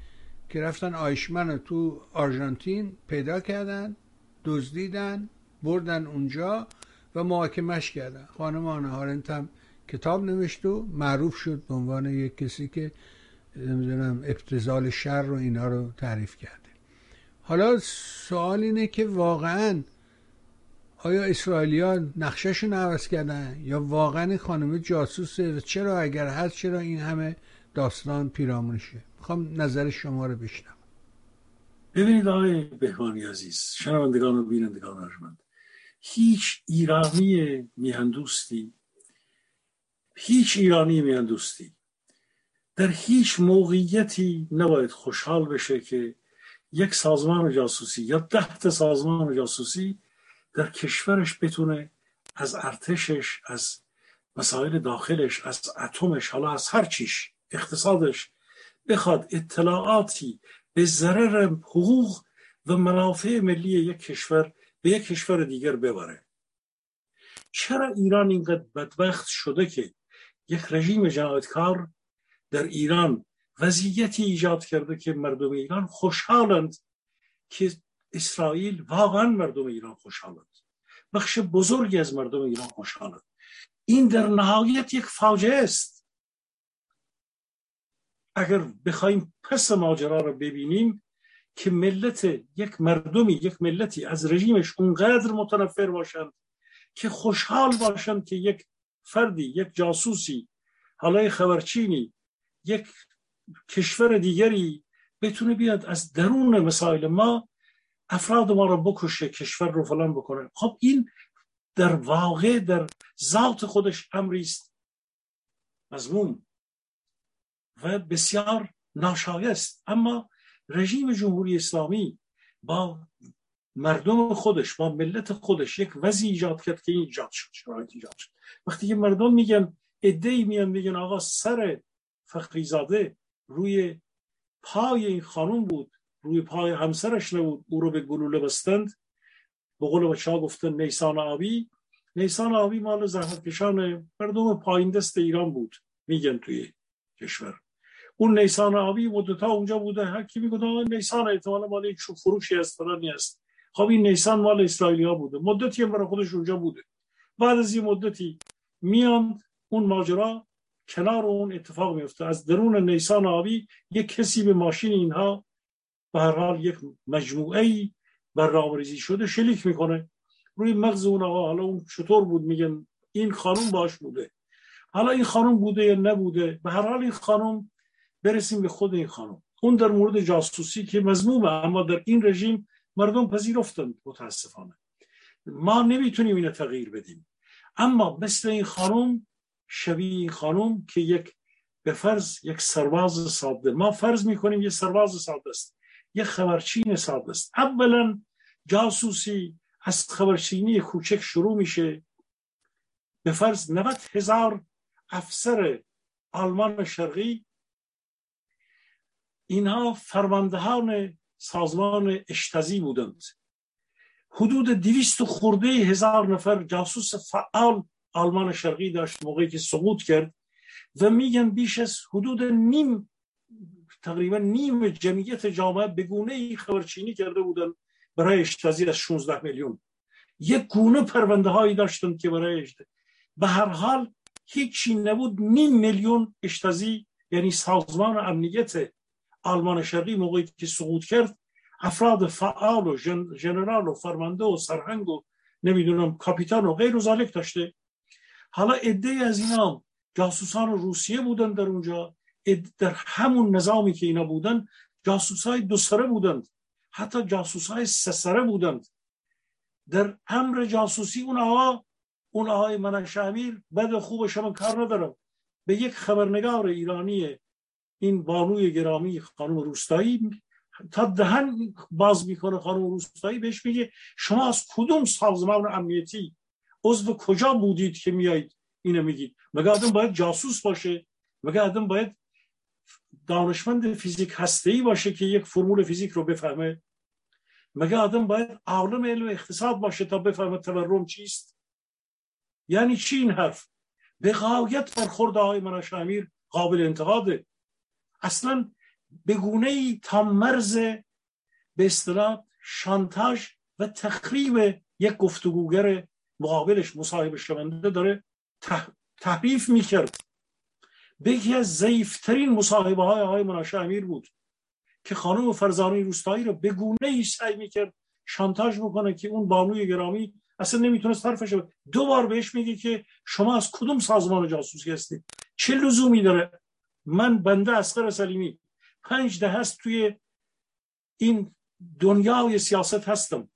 که رفتن آیشمن رو تو آرژانتین پیدا کردن دزدیدن بردن اونجا و محاکمش کردن. خانم آنه هارنت هم کتاب نوشت و معروف شد به عنوان یک کسی که نمی‌دونم ابتزال شر رو اینا رو تعریف کرده. حالا سوال اینه که واقعا آیا اسرائیلیان نقشهشون عوض کردن یا واقعا خانم جاسوسه چرا اگر هست چرا این همه داستان پیرامونشه؟ می‌خوام نظر شما رو بشنم ببینید آقای بهوانی عزیز شنوندگان و بینندگان ارجمند هیچ ایرانی میهندوستی هیچ ایرانی میهندوستی در هیچ موقعیتی نباید خوشحال بشه که یک سازمان جاسوسی یا ده سازمان جاسوسی در کشورش بتونه از ارتشش از مسائل داخلش از اتمش حالا از هر چیش اقتصادش بخواد اطلاعاتی به ضرر حقوق و منافع ملی یک کشور به یک کشور دیگر ببره. چرا ایران اینقدر بدبخت شده که یک رژیم جنایتکار در ایران وضعیتی ایجاد کرده که مردم ایران خوشحالند که اسرائیل واقعا مردم ایران خوشحالند. بخش بزرگی از مردم ایران خوشحالند. این در نهایت یک فاجعه است. اگر بخوایم پس ماجرا را ببینیم که ملت یک مردمی یک ملتی از رژیمش اونقدر متنفر باشند که خوشحال باشند که یک فردی یک جاسوسی حالا خبرچینی یک کشور دیگری بتونه بیاد از درون مسائل ما افراد ما رو بکشه کشور رو فلان بکنه. خب این در واقع در ذات خودش امری است. مضموم و بسیار ناشایست. اما رژیم جمهوری اسلامی با مردم خودش با ملت خودش یک وضعی ایجاد کرد که این ایجاد شد شرایط ایجاد شد. وقتی که مردم میگن ای میان میگن آقا سر فقریزاده روی پای این خانم بود روی پای همسرش نبود او رو به گلوله بستند. به قول بچه ها گفتن نیسان آبی. نیسان آبی مال زحمت کشان مردم پایین دست ایران بود میگن توی کشور. اون نیسان آبی مدتا اونجا بوده. هر کی میگه نیسان احتمال مال یک فروشی است فلانی است. خب این نیسان مال اسرائیلی بوده. مدتی هم برای خودش اونجا بوده. بعد از این مدتی میان اون ماجرا کنار اون اتفاق میفته از درون نیسان آبی یک کسی به ماشین اینها به هر حال یک مجموعه ای برنامه‌ریزی شده شلیک می‌کنه. روی مغز اون آقا حالا اون چطور بود میگن این خانم باش بوده. حالا این خانم بوده یا نبوده به هر حال این خانم برسیم به خود این خانم. اون در مورد جاسوسی که مضمومه اما در این رژیم مردم پذیرفتند متاسفانه. ما نمی‌تونیم اینو تغییر بدیم. اما مثل این خانم این خانم که یک به فرض یک سرباز ساده. ما فرض می‌کنیم یک سرباز ساده است یک خبرچین ساده است. اولا جاسوسی از خبرچینی کوچک شروع میشه. به فرض 90 هزار افسر آلمان شرقی. اینها فرماندهان سازمان اشتزی بودند. حدود دویست خورده هزار نفر جاسوس فعال آلمان شرقی داشت موقعی که سقوط کرد و میگن بیش از حدود نیم تقریبا نیم جمعیت جامعه بگونه ای خبرچینی کرده بودن برای اشتازی از 16 میلیون. یک گونه پرونده هایی داشتن که برای اشتازی به هر حال هیچی نبود نیم میلیون اشتازی یعنی سازمان امنیت آلمان شرقی موقعی که سقوط کرد افراد فعال و جنرال و فرمانده و سرهنگ و نمی‌دونم کاپیتان و غیر و ذالک داشته. حالا عده از اینا جاسوسان روسیه بودن در اونجا در همون نظامی که اینا بودن جاسوس های دو سره بودند. حتی جاسوس های سه سره بودند. در امر جاسوسی اون آقا اون آقای منش امیر بد خوبش من کار ندارم به یک خبرنگار ایرانی این بانوی گرامی خانم روستایی تا دهن باز می‌کنه خانم روستایی بهش میگه شما از کدوم سازمان امنیتی عضو کجا بودید که میایید اینو میگید مگه آدم باید جاسوس باشه مگه آدم باید دانشمند فیزیک هسته ای باشه که یک فرمول فیزیک رو بفهمه مگه آدم باید عالم علم اقتصاد باشه تا بفهمه تورم چیست یعنی چی این حرف به غایت برخورد آقای مناش امیر قابل انتقاده اصلا به گونه ای تا مرز به اصطلاح شانتاژ و تخریب یک گفتگوگر مقابلش مصاحبه شونده داره تحریف می‌کرد. به یکی از ضعیفترین مصاحبه های آقای مناشه امیر بود که خانم فرزانه روستایی رو به گونه ای سعی می‌کرد شانتاژ بکنه که اون بانوی گرامی اصلا نمی‌تونست حرفش دو بار بهش میگه که شما از کدوم سازمان جاسوسی هستید؟ چه لزومی داره؟ من بنده اسقر سلیمی پنج ده هست توی این دنیای سیاست هستم.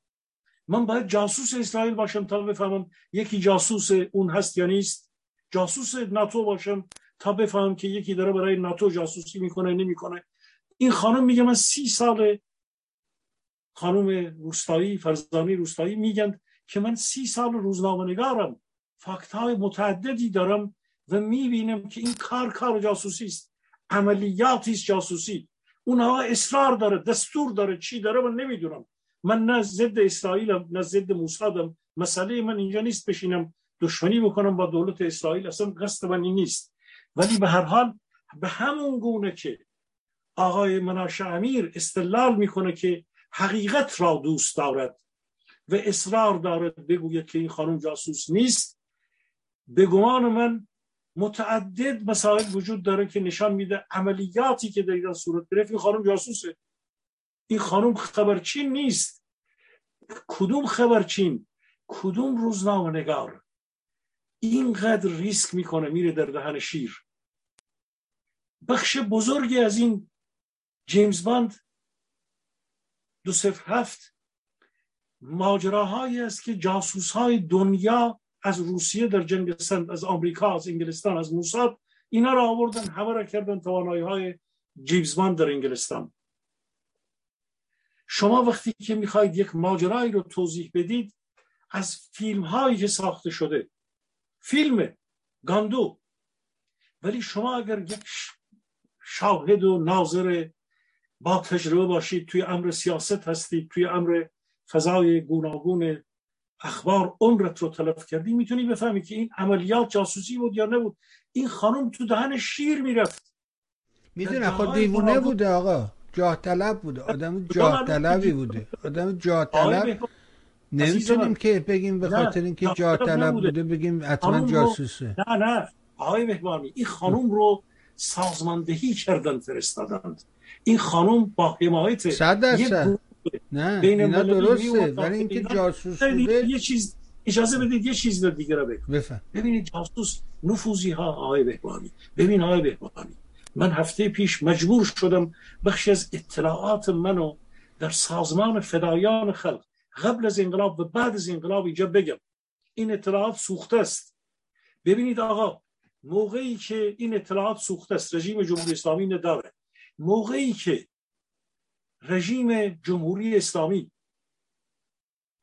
من باید جاسوس اسرائیل باشم تا بفهمم یکی جاسوس اون هست یا نیست. جاسوس ناتو باشم تا بفهمم که یکی داره برای ناتو جاسوسی می‌کنه نمی‌کنه. این خانم میگه من سی سال خانم روستایی فرزانی روستایی میگن که من سی سال روزنامه نگارم فکت های متعددی دارم و می‌بینم که این کار کار جاسوسی است. عملیاتی است جاسوسی. اونها اصرار داره دستور داره چی داره من نمی‌دونم. من نه ضد اسرائیلم نه ضد موسادم. مسئله من اینجا نیست بشینم دشمنی بکنم با دولت اسرائیل. اصلا قصد من این نیست. ولی به هر حال به همون گونه که آقای مناش امیر استلال می‌کنه که حقیقت را دوست دارد و اصرار دارد بگوید که این خانم جاسوس نیست به گمان من متعدد مسائل وجود داره که نشان میده عملیاتی که در ایران صورت گرفت. این خانم جاسوسه. این خانم خبرچین نیست. کدوم خبرچین؟ کدوم روزنامه نگار؟ اینقدر ریسک می‌کنه میره در دهن شیر. بخش بزرگی از این جیمز باند دو صفر هفت ماجراهایی است که جاسوس های دنیا از روسیه در جنگ سند از آمریکا از انگلستان از موساد اینا را آوردن همه را کردن توانایی های جیبزمان در انگلستان. شما وقتی که می‌خواید یک ماجرایی رو توضیح بدید از فیلم هایی که ساخته شده فیلم گاندو. ولی شما اگر یک شاهد و ناظر با تجربه باشید توی امر سیاست هستید توی امر فضای گوناگون اخبار عمرت رو تلف کردی می‌تونی بفهمی که این عملیات جاسوسی بود یا نبود. این خانم تو دهن شیر می‌رفت. می‌دونه خود دیوونه بوده آقا. جاه طلب بوده. آدم جاه طلبی بوده. آدم جاه طلب نمی‌تونیم که بگیم به خاطر اینکه جاه طلب بوده بگیم حتما جاسوسه. نه نه. آقای مهبانی این خانم رو سازماندهی کردن فرستادند. این خانم با حمایت صد درصد. نه اینا درسته. ولی اینکه جاسوس بوده یه چیز اجازه بدید یه چیز دیگه رو بگم. ببینید جاسوس نفوذی ها آقای بهبانی ببین آقای بهبانی من هفته پیش مجبور شدم بخشی از اطلاعات منو در سازمان فدایان خلق قبل از انقلاب و بعد از انقلاب اینجا بگم. این اطلاعات سوخته است. ببینید آقا موقعی که این اطلاعات سوخته است رژیم جمهوری اسلامی نداره. موقعی که رژیم جمهوری اسلامی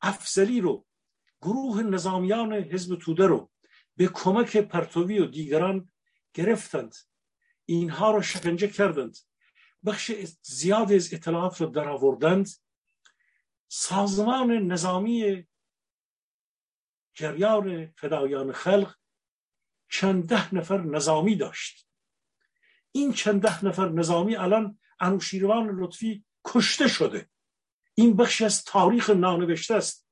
افزلی رو گروه نظامیان حزب توده رو به کمک پرتوی و دیگران گرفتند اینها رو شکنجه کردند. بخش زیادی از اطلاعات رو درآوردند سازمان نظامی جریان فدایان خلق چند ده نفر نظامی داشت. این چند ده نفر نظامی الان انوشیروان لطفی کشته شده. این بخش از تاریخ نانوشته است.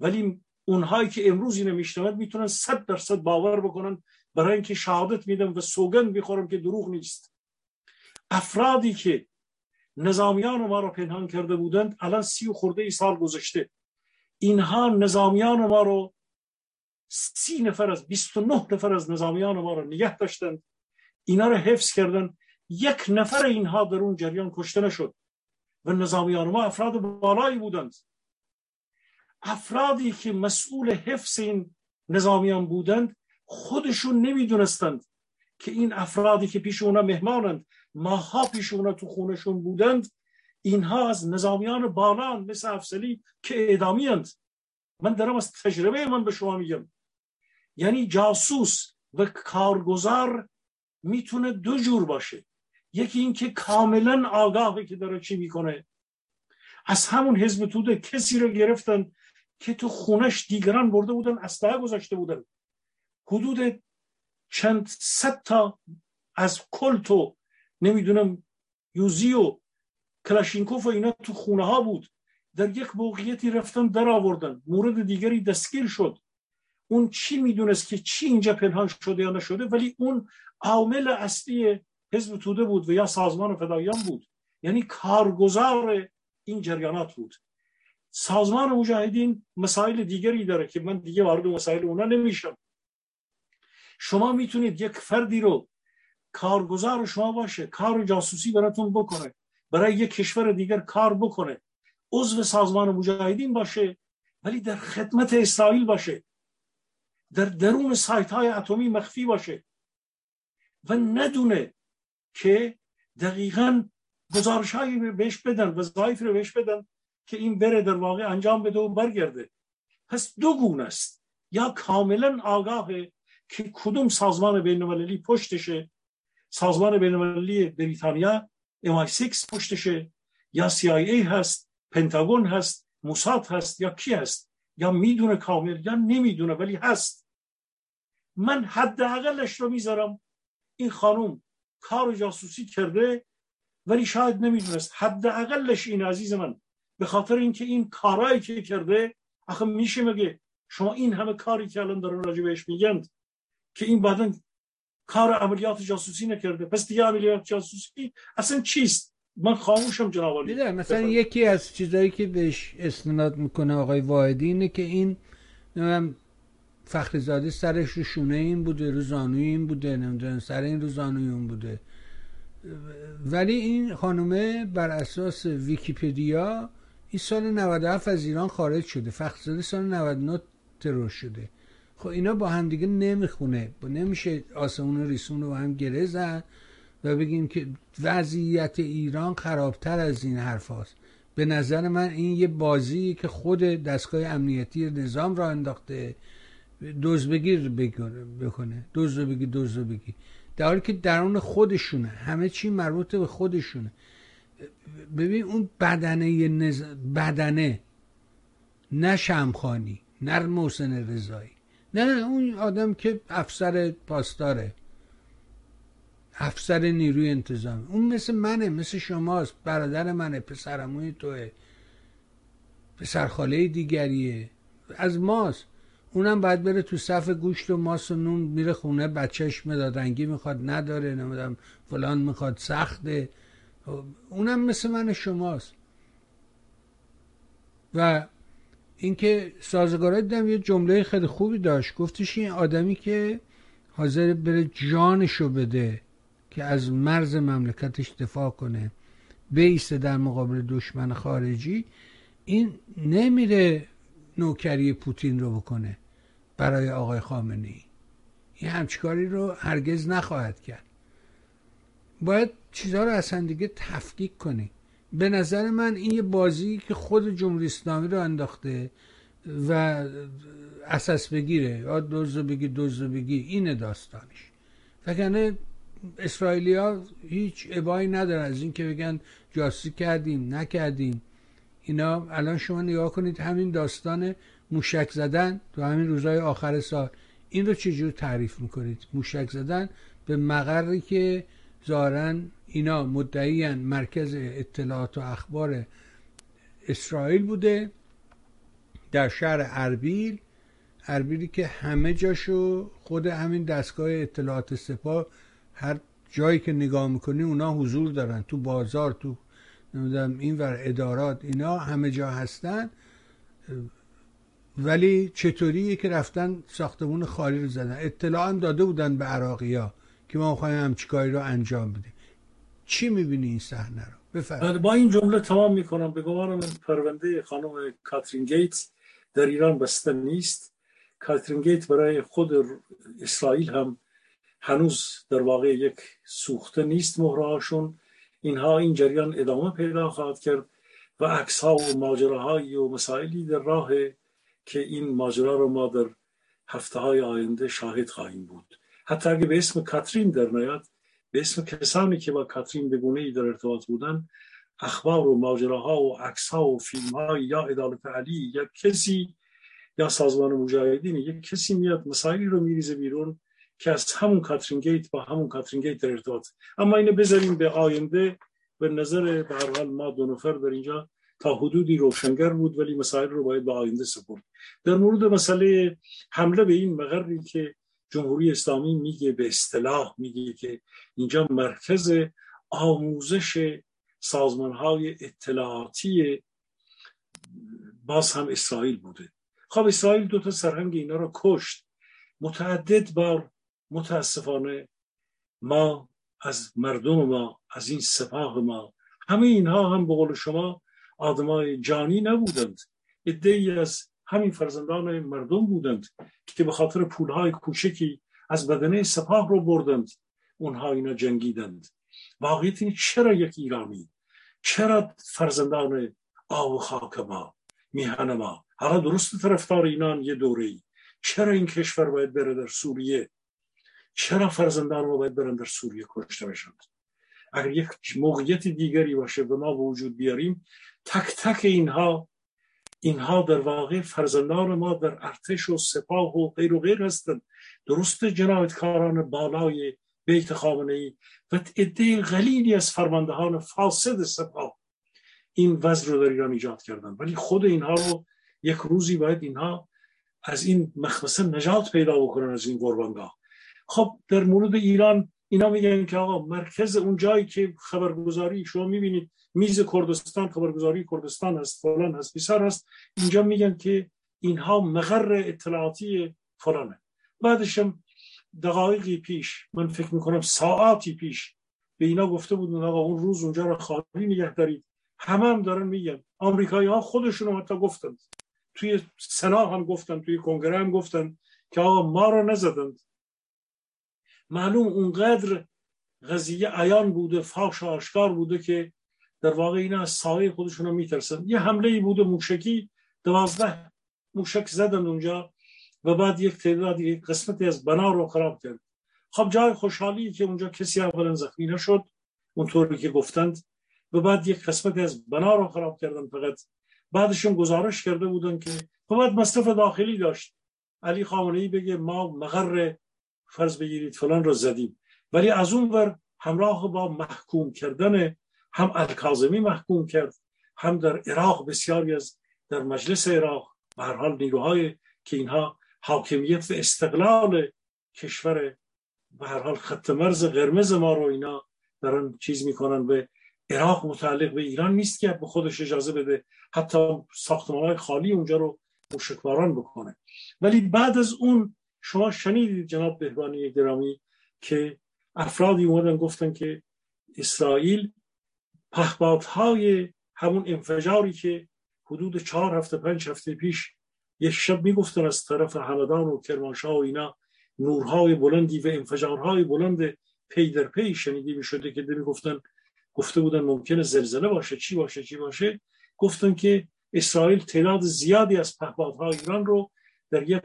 ولی اونهایی که امروز اینو میشنوند می‌تونن صد درصد باور بکنن برای اینکه شهادت میدم و سوگند می‌خورم که دروغ نیست. افرادی که نظامیان ما رو پنهان کرده بودند الان سی و خورده ای سال گذشته. اینها نظامیان ما رو سی نفر از 29 نفر از نظامیان ما رو نگه داشتند. اینا رو حفظ کردن. یک نفر اینها در اون جریان کشته نشد و نظامیان ما افراد بالایی بودند. افرادی که مسئول حفظ این نظامیان بودند خودشون نمی‌دونستند که این افرادی که پیش اونا مهمانند ماها پیش اونا تو خونشون بودند اینها از نظامیان بالان مثل افسلی که اعدامی من دارم از تجربه من به شما میگم. یعنی جاسوس و کارگزار می‌تونه دو جور باشه. یکی اینکه کاملا آگاهه که داره چی می‌کنه. از همون حزب توده کسی رو گرفتن که تو خونش دیگران برده بودن اسلحه گذاشته بودن. حدود چند صد تا از کلت و نمی‌دونم یوزی و کلاشینکوف و اینا تو خونه ها بود. در یک موقعیتی رفتن در آوردن. مورد دیگری دستگیر شد. اون چی می‌دونست که چی اینجا پنهان شده یا نشده ولی اون عامل اصلی حزب توده بود و یا سازمان فدایان بود. یعنی کارگزار این جریانات بود. سازمان مجاهدین مسائل دیگری داره که من دیگه وارد مسائل اونا نمیشم. شما می‌تونید یک فردی رو کارگزار شما باشه کار جاسوسی براتون بکنه برای یک کشور دیگر کار بکنه عضو سازمان مجاهدین باشه ولی در خدمت اسرائیل باشه در درون سایت های اتمی مخفی باشه و ندونه که دقیقا گزارش هایی بهش بدن وظایف رو بهش بدن که این بره در واقع انجام بده و برگرده. پس دو گونه است. یا کاملا آگاهه که کدوم سازمان بین پشتشه سازمان بین بریتانیا MI6 پشتشه یا CIA هست پنتاگون هست موساد هست یا کی هست یا می‌دونه کامل یا نمی‌دونه ولی هست من حداقلش رو می‌ذارم این خانوم کار جاسوسی کرده ولی شاید نمی‌دونست حداقلش این عزیز من به خاطر اینکه این کارایی که کرده آخه میشه مگه شما این همه کاری که الان دارن راجع بهش میگند که این بعدا کار عملیات جاسوسی نکرده. پس دیگه عملیات جاسوسی اصلا چیست؟ من خاموشم جناب علی مثلا یکی از چیزایی که بهش استناد می‌کنه آقای واحدی اینه که این فخرزاده سرش رو شونه این بوده رو زانوی این بوده نمی‌دونم سر این رو زانوی اون بوده. ولی این خانومه بر اساس ویکیپدیا این سال 97 از ایران خارج شده. فخرزاده سال 99 ترور شده. خب اینا با هم دیگه نمی‌خونه. نمیشه آسمون ریسون رو با هم گره زد و بگیم که وضعیت ایران خرابتر از این حرف هاست. به نظر من این یه بازی که خود دستگاه امنیتی نظام را انداخته دوز بگیر بکنه. دوز بگی دوز بگی. در حالی که درون خودشونه. همه چی مربوط به خودشونه. ببین اون بدنه نز... بدنه نه شمخانی نه محسن رضایی. نه اون آدم که افسر پاسداره. افسر نیروی انتظامی. اون مثل منه مثل شماست برادر منه پسرموی توه پسرخاله دیگریه. از ماست. اونم باید بره تو صف گوشت و ماس و نون میره خونه بچهش مدادنگی می‌خواد نداره نمی‌دونم فلان می‌خواد سخته. اونم مثل من شماست. و اینکه سازگارات دیدم یه جمله خیلی خوبی داشت. گفتش این آدمی که حاضر بره جانشو بده که از مرز مملکتش دفاع کنه بیسته در مقابل دشمن خارجی این نمیره نوکری پوتین رو بکنه برای آقای خامنه ای این همچکاری رو هرگز نخواهد کرد. باید چیزها رو اصلا دیگه تفکیک کنی. به نظر من این یه بازی که خود جمهوری اسلامی رو انداخته و اساس بگیره. یا دوزو بگی دوزو بگی اینه داستانش. فکنه اسرائیلیا هیچ ابایی نداره از این که بگن جاسی کردیم نکردیم. اینا الان شما نگاه کنید همین داستان موشک زدن تو همین روزهای آخر سال. این رو چجور تعریف می‌کنید؟ موشک زدن به مقری که ظاهرا اینا مدعیان مرکز اطلاعات و اخبار اسرائیل بوده در شهر اربیل. اربیلی که همه جاشو خود همین دستگاه اطلاعات سپاه هر جایی که نگاه می‌کنی اونا حضور دارن. تو بازار تو نمی‌دونم این ور ادارات اینا همه جا هستن. ولی چطوریه که رفتن ساختمون خالی رو زدن؟ اطلاع هم داده بودن به عراقی ها که ما می‌خوایم همچیکاری رو انجام بدیم. چی می‌بینی این صحنه رو؟ بفرد. با این جمله تمام می‌کنم. به گمان پرونده خانم کاترین گیت در ایران بسته نیست. کاترین گیت برای خود اسرائیل هم هنوز در واقع یک سوخته نیست مهرهاشون اینها این جریان ادامه پیدا خواهد کرد و عکس ها و ماجراهایی و مسائلی در راه که این ماجرا رو ما در هفته های آینده شاهد خواهیم بود. حتی اگه به اسم کاترین در نیاد به اسم کسانی که با کاترین به ای در ارتباط بودن اخبار و ماجراها و عکس ها و فیلم ها یا عدالت علی یا کسی یا سازمان مجاهدین یک کسی میاد مسائلی رو میریزه بیرون که از همون کاترین گیت با همون کاترین گیت در ارتباط. اما اینو بذاریم به آینده. به نظر به هر حال ما دو نفر در اینجا تا حدودی روشنگر بود ولی مسائل رو باید به آینده سپرد. در مورد مسئله حمله به این مقری که جمهوری اسلامی میگه به اصطلاح میگه که اینجا مرکز آموزش سازمان های اطلاعاتی باز هم اسرائیل بوده. خب اسرائیل دو تا سرهنگ اینا رو کشت. متعدد بار متاسفانه ما از مردم ما از این سپاه ما همه اینها هم به قول شما آدمای جانی نبودند. ای از همین فرزندان مردم بودند که به خاطر پولهای کوچکی از بدنه سپاه رو بردند. اونها اینا جنگیدند. واقعیت این چرا یک ایرانی چرا فرزندان آب و خاک ما میهن ما حالا درست طرفدار اینان یه دوره ای چرا این کشور باید بره در سوریه؟ چرا فرزندان ما باید برن در سوریه کشته بشند اگر یک موقعیت دیگری باشه به ما وجود بیاریم تک تک اینها اینها در واقع فرزندان ما در ارتش و سپاه و غیر و غیر هستند. درست جنایتکاران بالای بیت خامنه ای و عده غلیلی از فرماندهان فاسد سپاه این وضع رو در ایران ایجاد کردن ولی خود اینها رو یک روزی باید اینها از این مخمسه نجات پیدا بکنن از این قربانگاه. خب در مورد ایران اینا میگن که آقا مرکز اون جایی که خبرگزاری شما می‌بینید میز کردستان خبرگزاری کردستان هست فلان هست بسیار هست اینجا میگن که اینها مغر اطلاعاتی فلانه. بعدشم دقایقی پیش من فکر می‌کنم ساعتی پیش به اینا گفته بودن آقا اون روز اونجا رو خالی نگه دارید. همه هم دارن میگن. آمریکایی ها خودشون حتی گفتن. توی سنا هم گفتن توی کنگره هم گفتن که آقا ما رو نزدند. معلوم اونقدر قضیه عیان بوده فاش آشکار بوده که در واقع اینا از سایه خودشون رو میترسن. یه حمله ای بوده موشکی دوازده موشک زدن اونجا و بعد یک تعداد یک قسمتی از بنا رو خراب کرد. خب جای خوشحالی که اونجا کسی اولا زخمی نشد اونطوری که گفتند و بعد یک قسمتی از بنا رو خراب کردن فقط. بعدشون گزارش کرده بودن که و بعد مصرف داخلی داشت. علی خامنه ای بگه ما مغر فرض بگیرید فلان رو زدیم. ولی از اون ور همراه با محکوم کردن هم الکازمی محکوم کرد هم در عراق بسیاری از در مجلس عراق به هر حال نیروهای که اینها حاکمیت و استقلال کشور به هر حال خط مرز قرمز ما رو اینا دارن چیز می‌کنن و عراق متعلق به ایران نیست که به خودش اجازه بده حتی ساختمان خالی اونجا رو مشکباران بکنه. ولی بعد از اون شما شنیدید جناب بهبانی گرامی که افرادی اومدن گفتن که اسرائیل پهپادهای همون انفجاری که حدود چهار هفته پنج هفته پیش یک شب می‌گفتن از طرف همدان و کرمانشاه و اینا نورهای بلندی و انفجارهای بلند پی در پی شنیده می شده که می‌گفتن گفته بودن ممکنه زلزله باشه چی باشه چی باشه؟ گفتن که اسرائیل تعداد زیادی از پهپادهای ایران رو در یک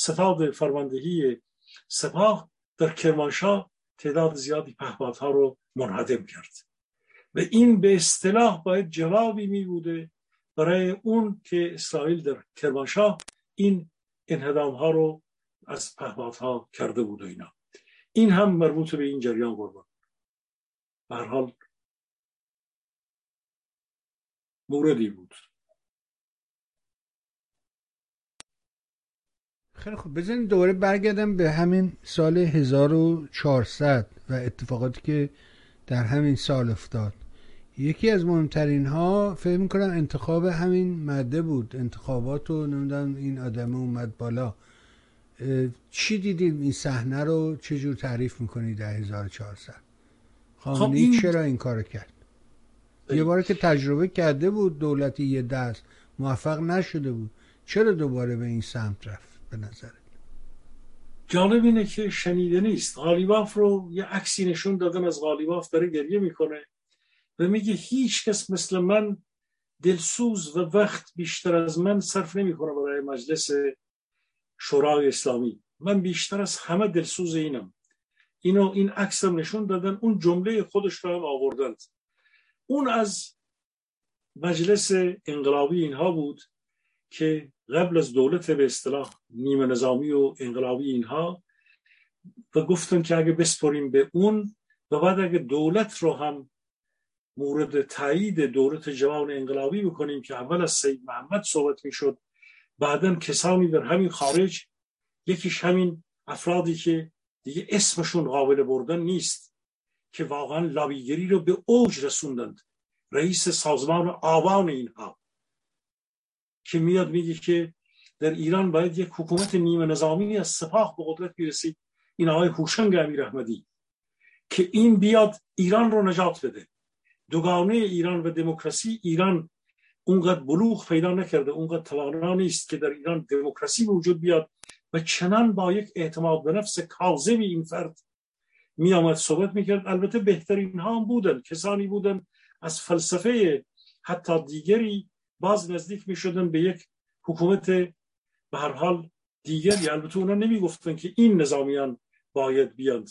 ستاد فرماندهی سپاه در کرمانشاه تعداد زیادی پهپادها رو منهدم کرد. و این به اصطلاح باید جوابی می بوده برای اون که اسرائیل در کرمانشاه این انهدام ها رو از پهپادها کرده بود و اینا. این هم مربوط به این جریان قربان. به حال موردی بود. خیلی خوب. بزنید دوباره برگردم به همین سال 1400 و اتفاقاتی که در همین سال افتاد. یکی از مهمترین ها فکر می‌کنم انتخاب همین مده بود. انتخابات و نمی‌دونم این آدم اومد بالا. چی دیدیم؟ این صحنه رو چجور تعریف می‌کنی در 1400 خامنه خب این... چرا این کار کرد؟ یه باره که تجربه کرده بود دولتی یه دست موفق نشده بود. چرا دوباره به این سمت رفت؟ به نظرت جالب اینه که شنیده نیست. غالیباف رو یه عکسی نشون دادن از غالیباف داره گریه می‌کنه و میگه هیچ کس مثل من دلسوز و وقت بیشتر از من صرف نمی‌کنه برای مجلس شورای اسلامی. من بیشتر از همه دلسوز اینم. اینو این عکس هم نشون دادن. اون جمله خودش رو هم آوردند اون از مجلس انقلابی اینها بود که قبل از دولت به اصطلاح نیمه نظامی و انقلابی اینها و گفتن که اگه بسپریم به اون و بعد اگه دولت رو هم مورد تایید دولت جوان انقلابی بکنیم که اول از سید محمد صحبت می‌شد بعدا کسانی در همین خارج یکیش همین افرادی که دیگه اسمشون قابل بردن نیست که واقعا لابیگری رو به اوج رسوندند. رئیس سازمان آبان اینها. که میاد میگه که در ایران باید یک حکومت نیمه نظامی از سپاه به قدرت بیرسید این آقای هوشنگ امیر احمدی که این بیاد ایران رو نجات بده. دوگانه ایران و دموکراسی ایران اونقدر بلوغ پیدا نکرده اونقدر توانا نیست که در ایران دموکراسی وجود بیاد و چنان با یک اعتماد به نفس کاذبی این فرد می آمد صحبت می‌کرد. البته بهترین ها هم بودن کسانی بودن از فلسفه حتی دیگری باز نزدیک می شدن به یک حکومت به هر حال دیگری البته اونا نمی گفتن که این نظامیان باید بیاد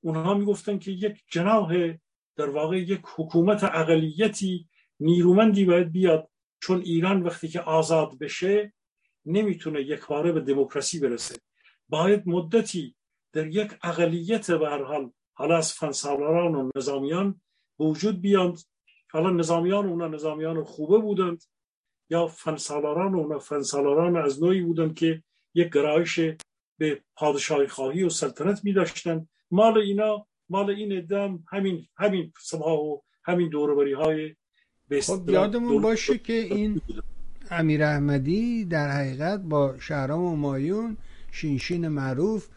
اونها می گفتن که یک جناح در واقع یک حکومت اقلیتی نیرومندی باید بیاد چون ایران وقتی که آزاد بشه نمی‌تونه یک باره به دموکراسی برسه. باید مدتی در یک اقلیت به هر حال حالا از فنسالاران و نظامیان وجود بیاند. حالا نظامیان اونا نظامیان خوبه بودند. یا فنسالاران اونا فنسالاران از نوعی بودند که یک گرایش به پادشاهی خواهی و سلطنت می داشتن مال اینا مال این ادم همین همین سبها و همین دوربری های خب یادمون باشه که این امیر احمدی در حقیقت با شهرام و مایون شینشین معروف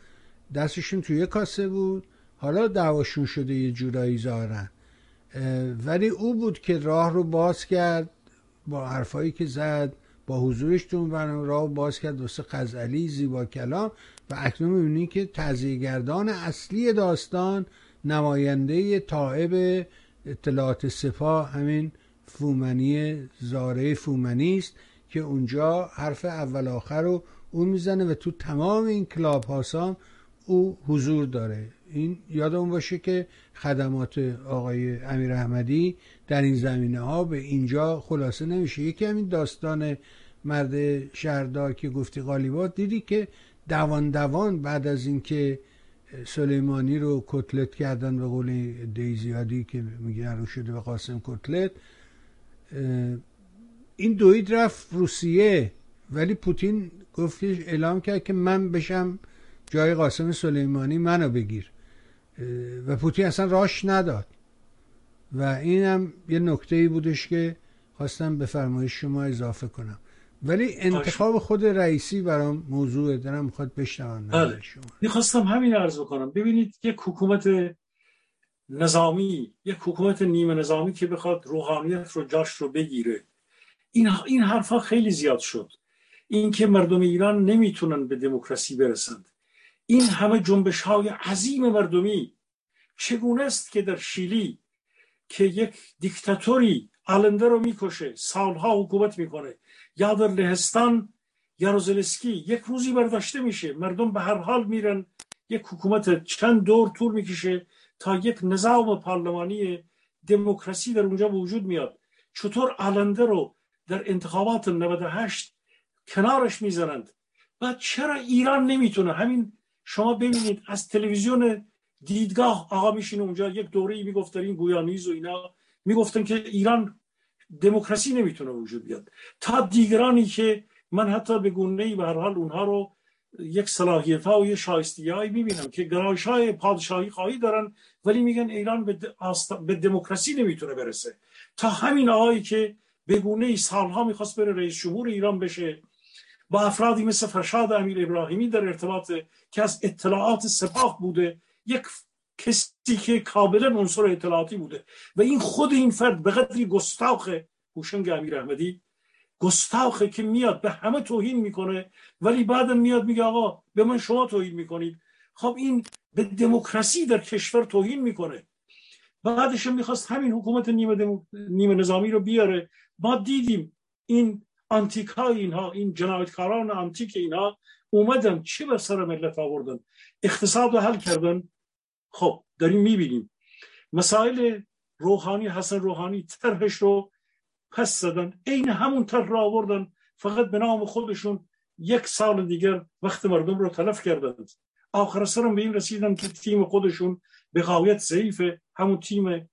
دستشون توی کاسه بود. حالا دعواشون شده یه جورایی زارن ولی او بود که راه رو باز کرد. با حرفایی که زد با حضورش تو برنامه راه باز کرد واسه قزعلی زیبا کلام و اکنون می‌بینی که تزیگردان اصلی داستان نماینده طائب اطلاعات سپاه همین فومنی زاره فومنی است که اونجا حرف اول آخر رو اون می‌زنه و تو تمام این کلاب هاسام او حضور داره. این یادمون باشه که خدمات آقای امیر احمدی در این زمینه ها به اینجا خلاصه نمیشه. یکی همین داستان مرد شهردار که گفتی قالیبات دیدی که دوان دوان بعد از اینکه سلیمانی رو کتلت کردن به قول دیزیادی که میگه رو شده به قاسم کتلت این دوید رفت روسیه. ولی پوتین گفت اعلام کرد که من بشم جای قاسم سلیمانی منو بگیر. و پوتین اصلا راش نداد. و این هم یه نکته ای بودش که خواستم به فرمایش شما اضافه کنم. ولی انتخاب خود رئیسی برام موضوع دارم می‌خواد بشنون بله. شما. می‌خواستم همین عرض بکنم. ببینید یک حکومت نظامی یک حکومت نیمه نظامی که بخواد روحانیت رو جاش رو بگیره. این این حرفا خیلی زیاد شد. اینکه مردم ایران نمی‌تونن به دموکراسی برسند. این همه جنبش های عظیم مردمی چگونه است که در شیلی که یک دیکتاتوری آلنده رو می‌کشه سالها حکومت می‌کنه. یا در لهستان یاروزلسکی یک روزی برداشته میشه. مردم به هر حال میرن یک حکومت چند دور طول می‌کشه تا یک نظام پارلمانی دموکراسی در اونجا وجود میاد. چطور آلنده رو در انتخابات 98 کنارش می‌زنند و چرا ایران نمی‌تونه؟ همین شما ببینید از تلویزیون دیدگاه آقا میشینه اونجا یک دوره ای می‌گفت گویانیز و اینا. می‌گفتن که ایران دموکراسی نمی‌تونه وجود بیاد. تا دیگرانی که من حتی به گونه ای به هر حال اونها رو یک صلاحیت ها و یه شایستی هایی می‌بینم که گرایش های پادشاهی خواهی دارن ولی میگن ایران به, به دموکراسی نمی‌تونه برسه. تا همین آقایی که به گونه ای سالها می‌خواست بره رئیس جمهور ایران بشه با افرادی مثل فرشاد امیر ابراهیمی در ارتباط که از اطلاعات سپاه بوده یک کسی که کاملا عنصر اطلاعاتی بوده. و این خود این فرد به قدری گستاخ هوشنگ امیر احمدی گستاخه که میاد به همه توهین می‌کنه ولی بعد میاد میگه آقا به من شما توهین می‌کنید. خب این به دموکراسی در کشور توهین می‌کنه. بعدش می‌خواست همین حکومت نیمه, دمو... نیمه نظامی رو بیاره. ما دیدیم این آنتیک های اینها این جنایتکاران آنتیک اینها اومدن چه به سر ملت آوردن؟ اقتصاد رو حل کردن؟ خب داریم می‌بینیم. مسائل روحانی حسن روحانی طرحش رو پس زدن. عین همون طرح رو آوردن. فقط به نام خودشون یک سال دیگر وقت مردم رو تلف کردند. آخر سرم به این رسیدن که تیم خودشون به غایت ضعیف همون تیم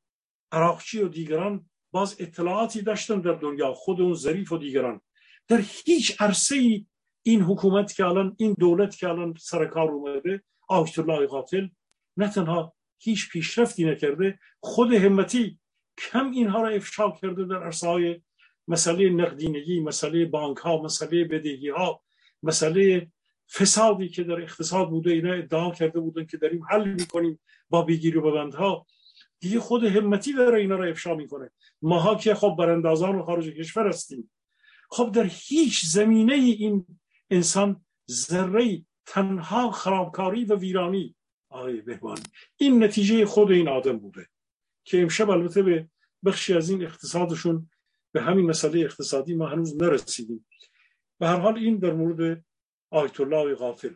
عراقچی و دیگران باز اطلاعاتی داشتن در دنیا خود اون ظریف و دیگران. در هیچ عرصه ای این حکومت که الان این دولت که الان سرکار اومده آیت الله قاتل نه تنها هیچ پیشرفتی نکرده خود همتی کم اینها را افشا کرده در عرصه های مسئله نقدینگی مسئله بانک ها مسئله بدهی ها مسئله فسادی که در اقتصاد بوده اینا ادعا کرده بودن که داریم حل می‌کنیم با بگیر و ها دیگه خود همتی داره اینا را افشا می‌کنه. ماها که خب براندازان خارج کشور هستیم. خب در هیچ زمینه این انسان ذره تنها خرابکاری و ویرانی. آقای بهبانی این نتیجه خود این آدم بوده که امشب البته به بخشی از این اقتصادشون به همین مسئله اقتصادی ما هنوز نرسیدیم. به هر حال این در مورد آیت الله غافل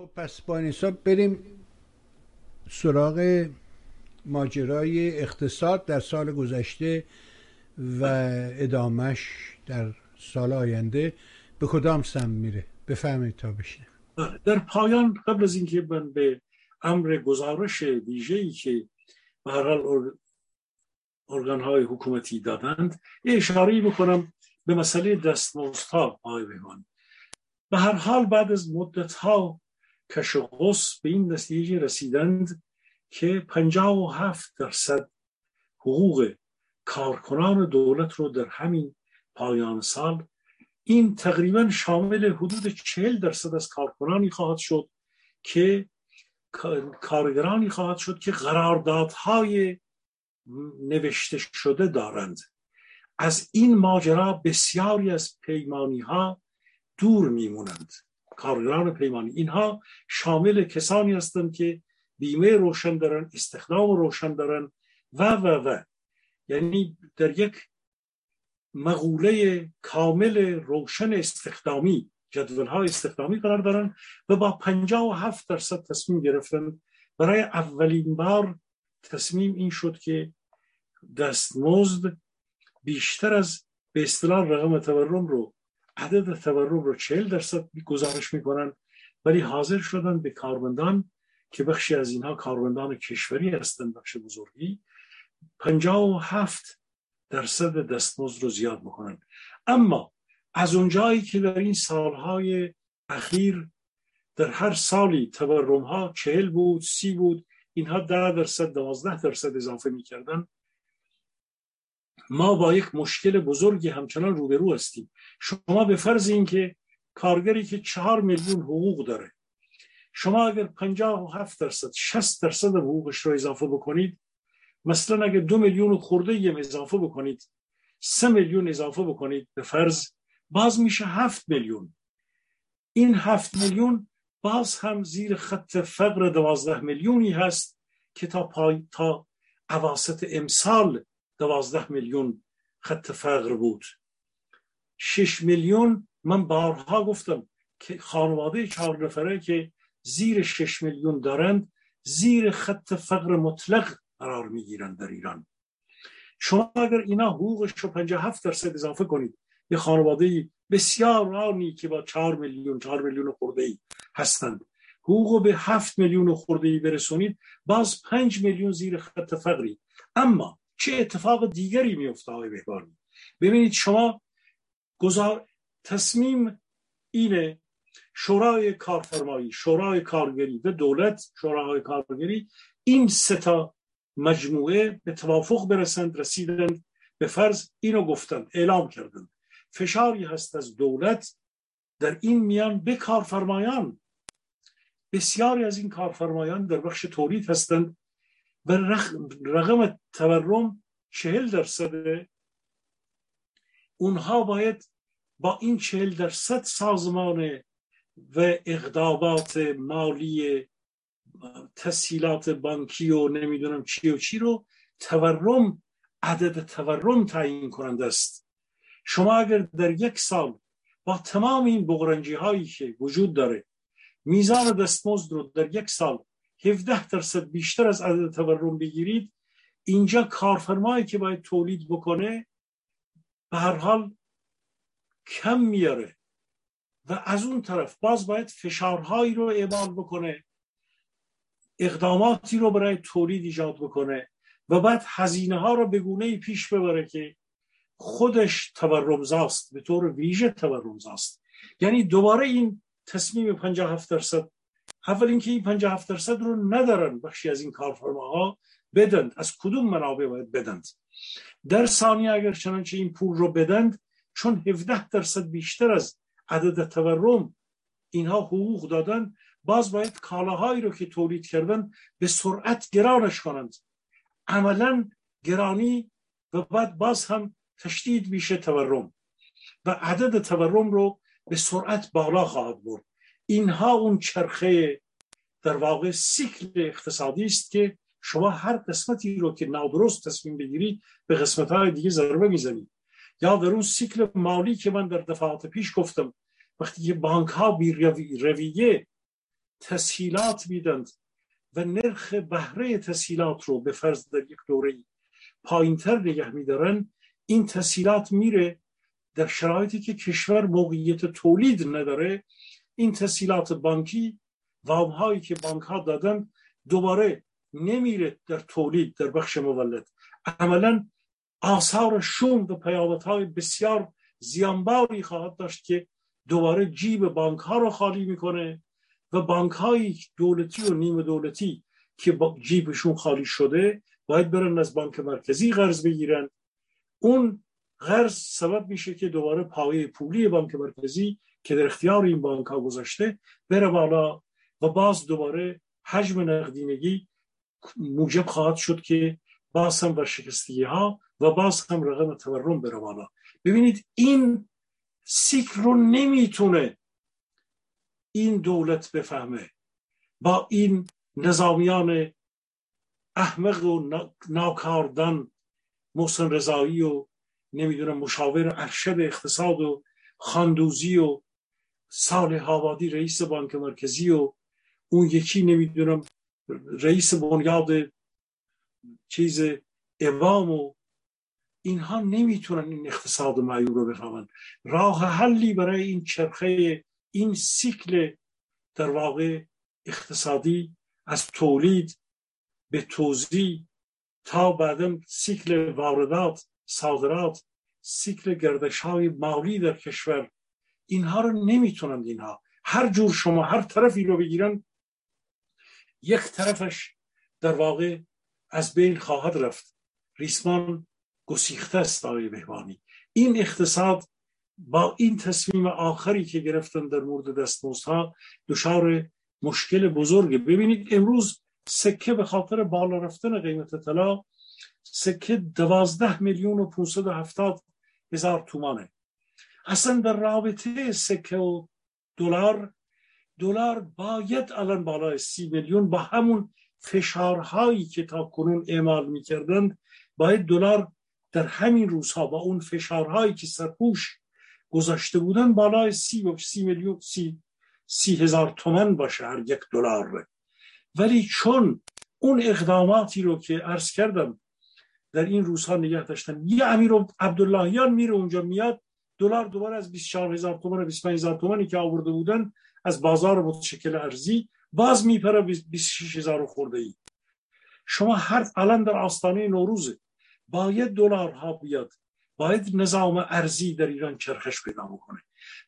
خب پس با بریم سراغ ماجرای اقتصاد در سال گذشته و ادامش در سال آینده به کدام سم میره؟ بفهمید تا بشینه در پایان قبل از اینکه من به امر گزارش ویژه‌ای که به هر حال ارگان های حکومتی دادند یه اشاره بکنم به مسئله دستمزدها آقای به هر حال بعد از مدت ها کش و به این نتیجه رسیدند که 57 درصد حقوق کارکنان دولت رو در همین پایان سال این تقریبا شامل حدود 40 درصد از کارکنانی خواهد شد که کارگرانی خواهد شد که قراردادهای نوشته شده دارند. از این ماجرا بسیاری از پیمانی ها دور میمونند. کارگران پیمانی. اینها شامل کسانی هستند که بیمه روشن دارن استخدام روشن دارن و و و. یعنی در یک مقوله کامل روشن استخدامی جدول های استخدامی قرار دارن و با 57 درصد تصمیم گرفتن. برای اولین بار تصمیم این شد که دستمزد بیشتر از به اصطلاح رقم تورم رو عدد تورم رو 40 درصد گزارش می‌کنن ولی حاضر شدن به کارمندان که بخشی از اینها کارمندان کشوری هستند بخش بزرگی 57 درصد دستمزد رو زیاد بکنن اما از اونجایی که در این سالهای اخیر در هر سالی تورم ها چهل بود سی بود اینها ده درصد دوازده درصد اضافه می‌کردن. ما با یک مشکل بزرگی همچنان روبرو هستیم. شما به فرض اینکه کارگری که چهار میلیون حقوق داره شما اگر پنجاه و هفت درصد شست درصد حقوقش رو اضافه بکنید مثلا اگر دو میلیون خورده یم اضافه بکنید سه میلیون اضافه بکنید به فرض باز میشه هفت میلیون. این هفت میلیون باز هم زیر خط فقر دوازده میلیونی هست که تا پای تا عواست امسال دوازده میلیون خط فقر بود. شش میلیون من بارها گفتم که خانواده چهار نفره که زیر شش میلیون دارند زیر خط فقر مطلق قرار می‌گیرند در ایران. شما اگر اینا حقوقش رو 57 درصد اضافه کنید یه خانواده بسیار رانی که با 4 میلیون 4 میلیون خورده ای هستند حقوق به 7 میلیون خورده ای برسونید باز 5 میلیون زیر خط فقری. اما چه اتفاق دیگری میفته های بهبانی؟ ببینید شما گذار تصمیم اینه شورای کارفرمایی شورای کارگری و دولت شورای کارگری این ستا مجموعه به توافق برسند رسیدند به فرض اینو گفتند اعلام کردند. فشاری هست از دولت در این میان به کارفرمایان. بسیاری از این کارفرمایان در بخش تولید هستند. و رقم تورم چهل درصد اونها باید با این چهل درصد سازمان و اقدامات مالی تسهیلات بانکی و نمی‌دونم چی و چی رو تورم عدد تورم تعیین کننده است شما اگر در یک سال با تمام این بغرنجی هایی که وجود داره میزان دستمزد رو در یک سال 17 درصد بیشتر از عدد تورم بگیرید. اینجا کارفرمایی که باید تولید بکنه به هر حال کم میاره و از اون طرف باز باید فشارهایی رو اعمال بکنه اقداماتی رو برای تولید ایجاد بکنه و بعد هزینه ها رو به گونه پیش ببره که خودش تورمزاست به طور ویژه تورمزاست. یعنی دوباره این تصمیم 57 درصد اول اینکه این 57 درصد رو ندارن بخشی از این کارفرماها بدند. از کدوم منابع باید بدند؟ در ثانیه اگر چنانچه این پول رو بدند چون 17 درصد بیشتر از عدد تورم اینها حقوق دادن باز باید کالاهایی رو که تولید کردن به سرعت گرانش کنند. عملا گرانی و بعد باز هم تشدید میشه تورم و عدد تورم رو به سرعت بالا خواهد برد. اینها اون چرخه در واقع سیکل اقتصادی است که شما هر قسمتی رو که نادرست تصمیم بگیرید به قسمت های دیگه ضربه می‌زنید. یا در اون سیکل مالی که من در دفعات پیش گفتم وقتی که بانک ها بی رویه تسهیلات میدند و نرخ بهره تسهیلات رو به فرض در یک دوره پایینتر نگه میدارن این تسهیلات میره در شرایطی که کشور موقعیت تولید نداره این تسهیلات بانکی وام هایی که بانک ها دادن دوباره نمیره در تولید در بخش مولد. عملا آثار شوم و پیامت های بسیار زیانباری خواهد داشت که دوباره جیب بانک ها رو خالی می‌کنه و بانک های دولتی و نیمه دولتی که جیبشون خالی شده باید برن از بانک مرکزی قرض بگیرن. اون قرض سبب میشه که دوباره پایه پولی بانک مرکزی که در اختیار این بانک ها گذاشته بره بالا و باز دوباره حجم نقدینگی موجب خواهد شد که باز هم ورشکستگی ها و باز هم رقم تورم بره بالا. ببینید این سیکل رو نمی‌تونه این دولت بفهمه. با این نظامیان احمق و ناکاردن محسن رضایی و نمی‌دونم مشاور ارشد اقتصاد و خاندوزی و سال هاوادی رئیس بانک مرکزی و اون یکی نمی‌دونم رئیس بنیاد چیز امام و اینها نمی‌تونن این اقتصاد معیور رو بفهمن راه حلی برای این چرخه این سیکل در واقع اقتصادی از تولید به توزیع تا بعدا سیکل واردات صادرات سیکل گردش های مالی در کشور اینها رو نمی‌تونند اینها. هر جور شما هر طرفی رو بگیرن یک طرفش در واقع از بین خواهد رفت. ریسمان گسیخته است آقای بهبانی این اقتصاد با این تصمیم آخری که گرفتن در مورد دستمزدها دچار مشکل بزرگه. ببینید امروز سکه به خاطر بالا رفتن قیمت طلا سکه دوازده میلیون و پونصد و هفتاد هزار تومانه. اصلا در رابطه سکه و دلار. دلار باید الان بالای سی میلیون با همون فشارهایی که تا کنون اعمال می‌کردند باید دلار در همین روزها با اون فشارهایی که سرپوش گذاشته بودن بالای سی و سی میلیون سی, سی هزار تومن باشه هر یک دلار ولی چون اون اقداماتی رو که عرض کردم در این روزها نگه داشتن یه امیر عبداللهیان میره اونجا میاد دلار دوباره از 24 هزار تومان و 25 هزار تومانی که آورده بودن از بازار متشکل ارزی باز میپره 26 هزار خورده ای. شما هر الان در آستانه نوروزه باید دلار ها بیاد باید نظام ارزی در ایران چرخش پیدا بکنه.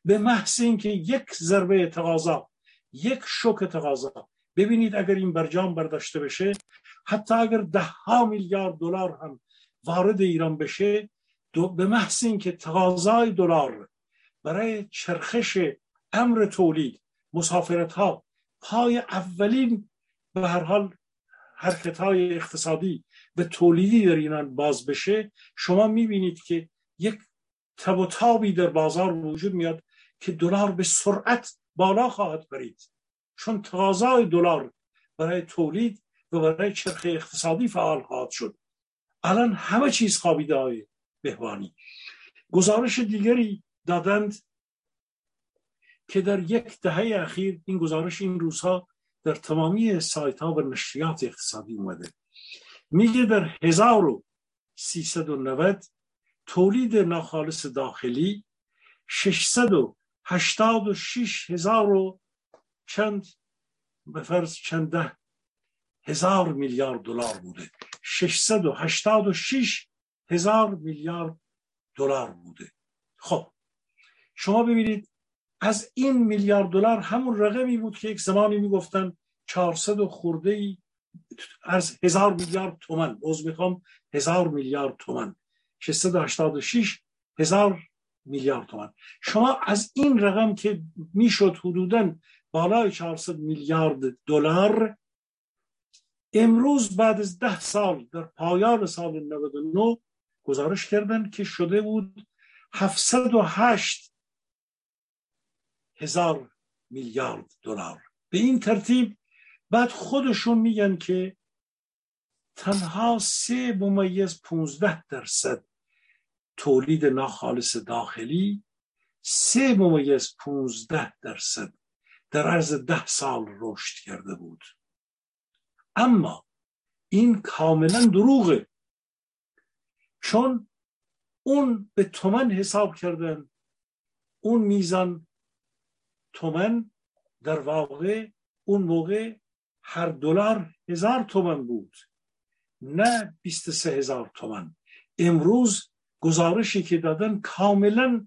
به محض اینکه یک ضربه تقاضا یک شوک تقاضا ببینید اگر این برجام برداشته بشه حتی اگر ده ها میلیارد دلار هم وارد ایران بشه به محض اینکه تقاضای دلار برای چرخش امر تولید مسافرت ها پای اولین به هر حال حرکت های اقتصادی به تولیدی در ایران باز بشه شما می‌بینید که یک تب و تابی در بازار وجود میاد که دلار به سرعت بالا خواهد برید چون تقاضای دلار برای تولید و برای چرخه اقتصادی فعال خواهد شد. الان همه چیز خوابیده های بهبانی گزارش دیگری دادند که در یک دهه اخیر این گزارش این روزها در تمامی سایت ها و نشریات اقتصادی اومده. میگه در 1390 تولید ناخالص داخلی 686 هزار و چند به فرض چند ده هزار میلیارد دلار بوده. 686 هزار میلیارد دلار بوده. خب شما ببینید از این میلیارد دلار همون رقمی بود که یک زمانی می‌گفتن 400 و خورده ای از هزار میلیارد تومن باز می‌خوام هزار میلیارد تومن 686 هزار میلیارد تومن شما از این رقم که می‌شد حدودا بالای 400 میلیارد دلار امروز بعد از ده سال در پایان سال 99 گزارش کردن که شده بود 708 هزار میلیارد دلار. به این ترتیب بعد خودشون میگن که تنها سه ممیز 15 درصد تولید ناخالص داخلی سه ممیز 15 درصد در عرض ده سال رشد کرده بود. اما این کاملا دروغه. چون اون به تومن حساب کردن اون میزان تومن در واقع اون موقع هر دلار هزار تومن بود نه 23 هزار تومن. امروز گزارشی که دادن کاملا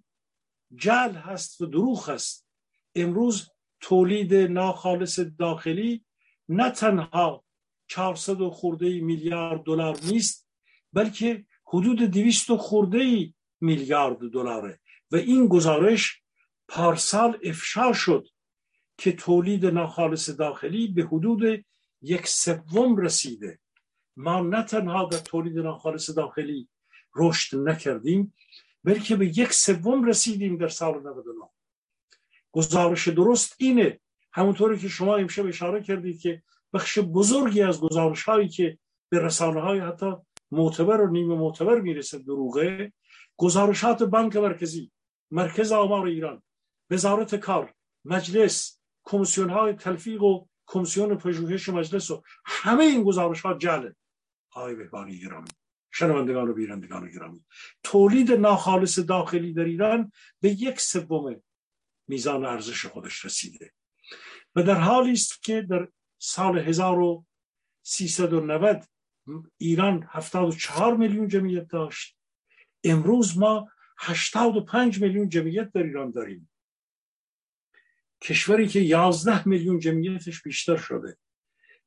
جل هست و دروغ هست. امروز تولید ناخالص داخلی نه تنها 400 خورده میلیارد دلار نیست بلکه حدود 200 خورده میلیارد دلاره و این گزارش پارسال افشا شد که تولید ناخالص داخلی به حدود یک سوم رسیده. ما نه تنها در تولید ناخالص داخلی رشد نکردیم بلکه به یک سوم رسیدیم در سال 99 گزارش درست اینه همونطوری که شما امشب اشاره کردید که بخش بزرگی از گزارش هایی که به رسانه های حتی معتبر و نیمه معتبر می‌رسه دروغه. گزارشات بانک مرکزی مرکز آمار ایران وزارت کار مجلس کمیسیون های تلفیق و کمیسیون پژوهش مجلس و همه این گزارش ها جله آقای بهبانی گرامی شنوندگان و بینندگان گرامی تولید ناخالص داخلی در ایران به یک سوم میزان ارزش خودش رسیده. و در حالی است که در سال 1390 ایران 74 میلیون جمعیت داشت. امروز ما 85 میلیون جمعیت در ایران داریم. کشوری که 11 میلیون جمعیتش بیشتر شده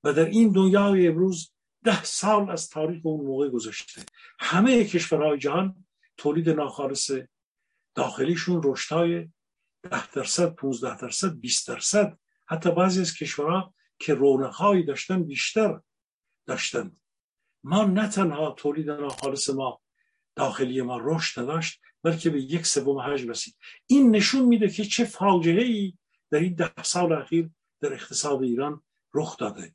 و در این دنیای امروز ده سال از تاریخ اون موقع گذشته. همه کشورهای جهان تولید ناخالص داخلیشون رشدهای ده درصد 15 درصد 20 درصد. حتی بعضی از کشورها که رونقهایی داشتن بیشتر داشتند ما نه تنها تولید ناخالص ما داخلی ما رشد نداشت بلکه به یک سوم حجم رسید. این نشون میده که چه فاجعه ای در این ده سال اخیر در اقتصاد ایران رخ داده.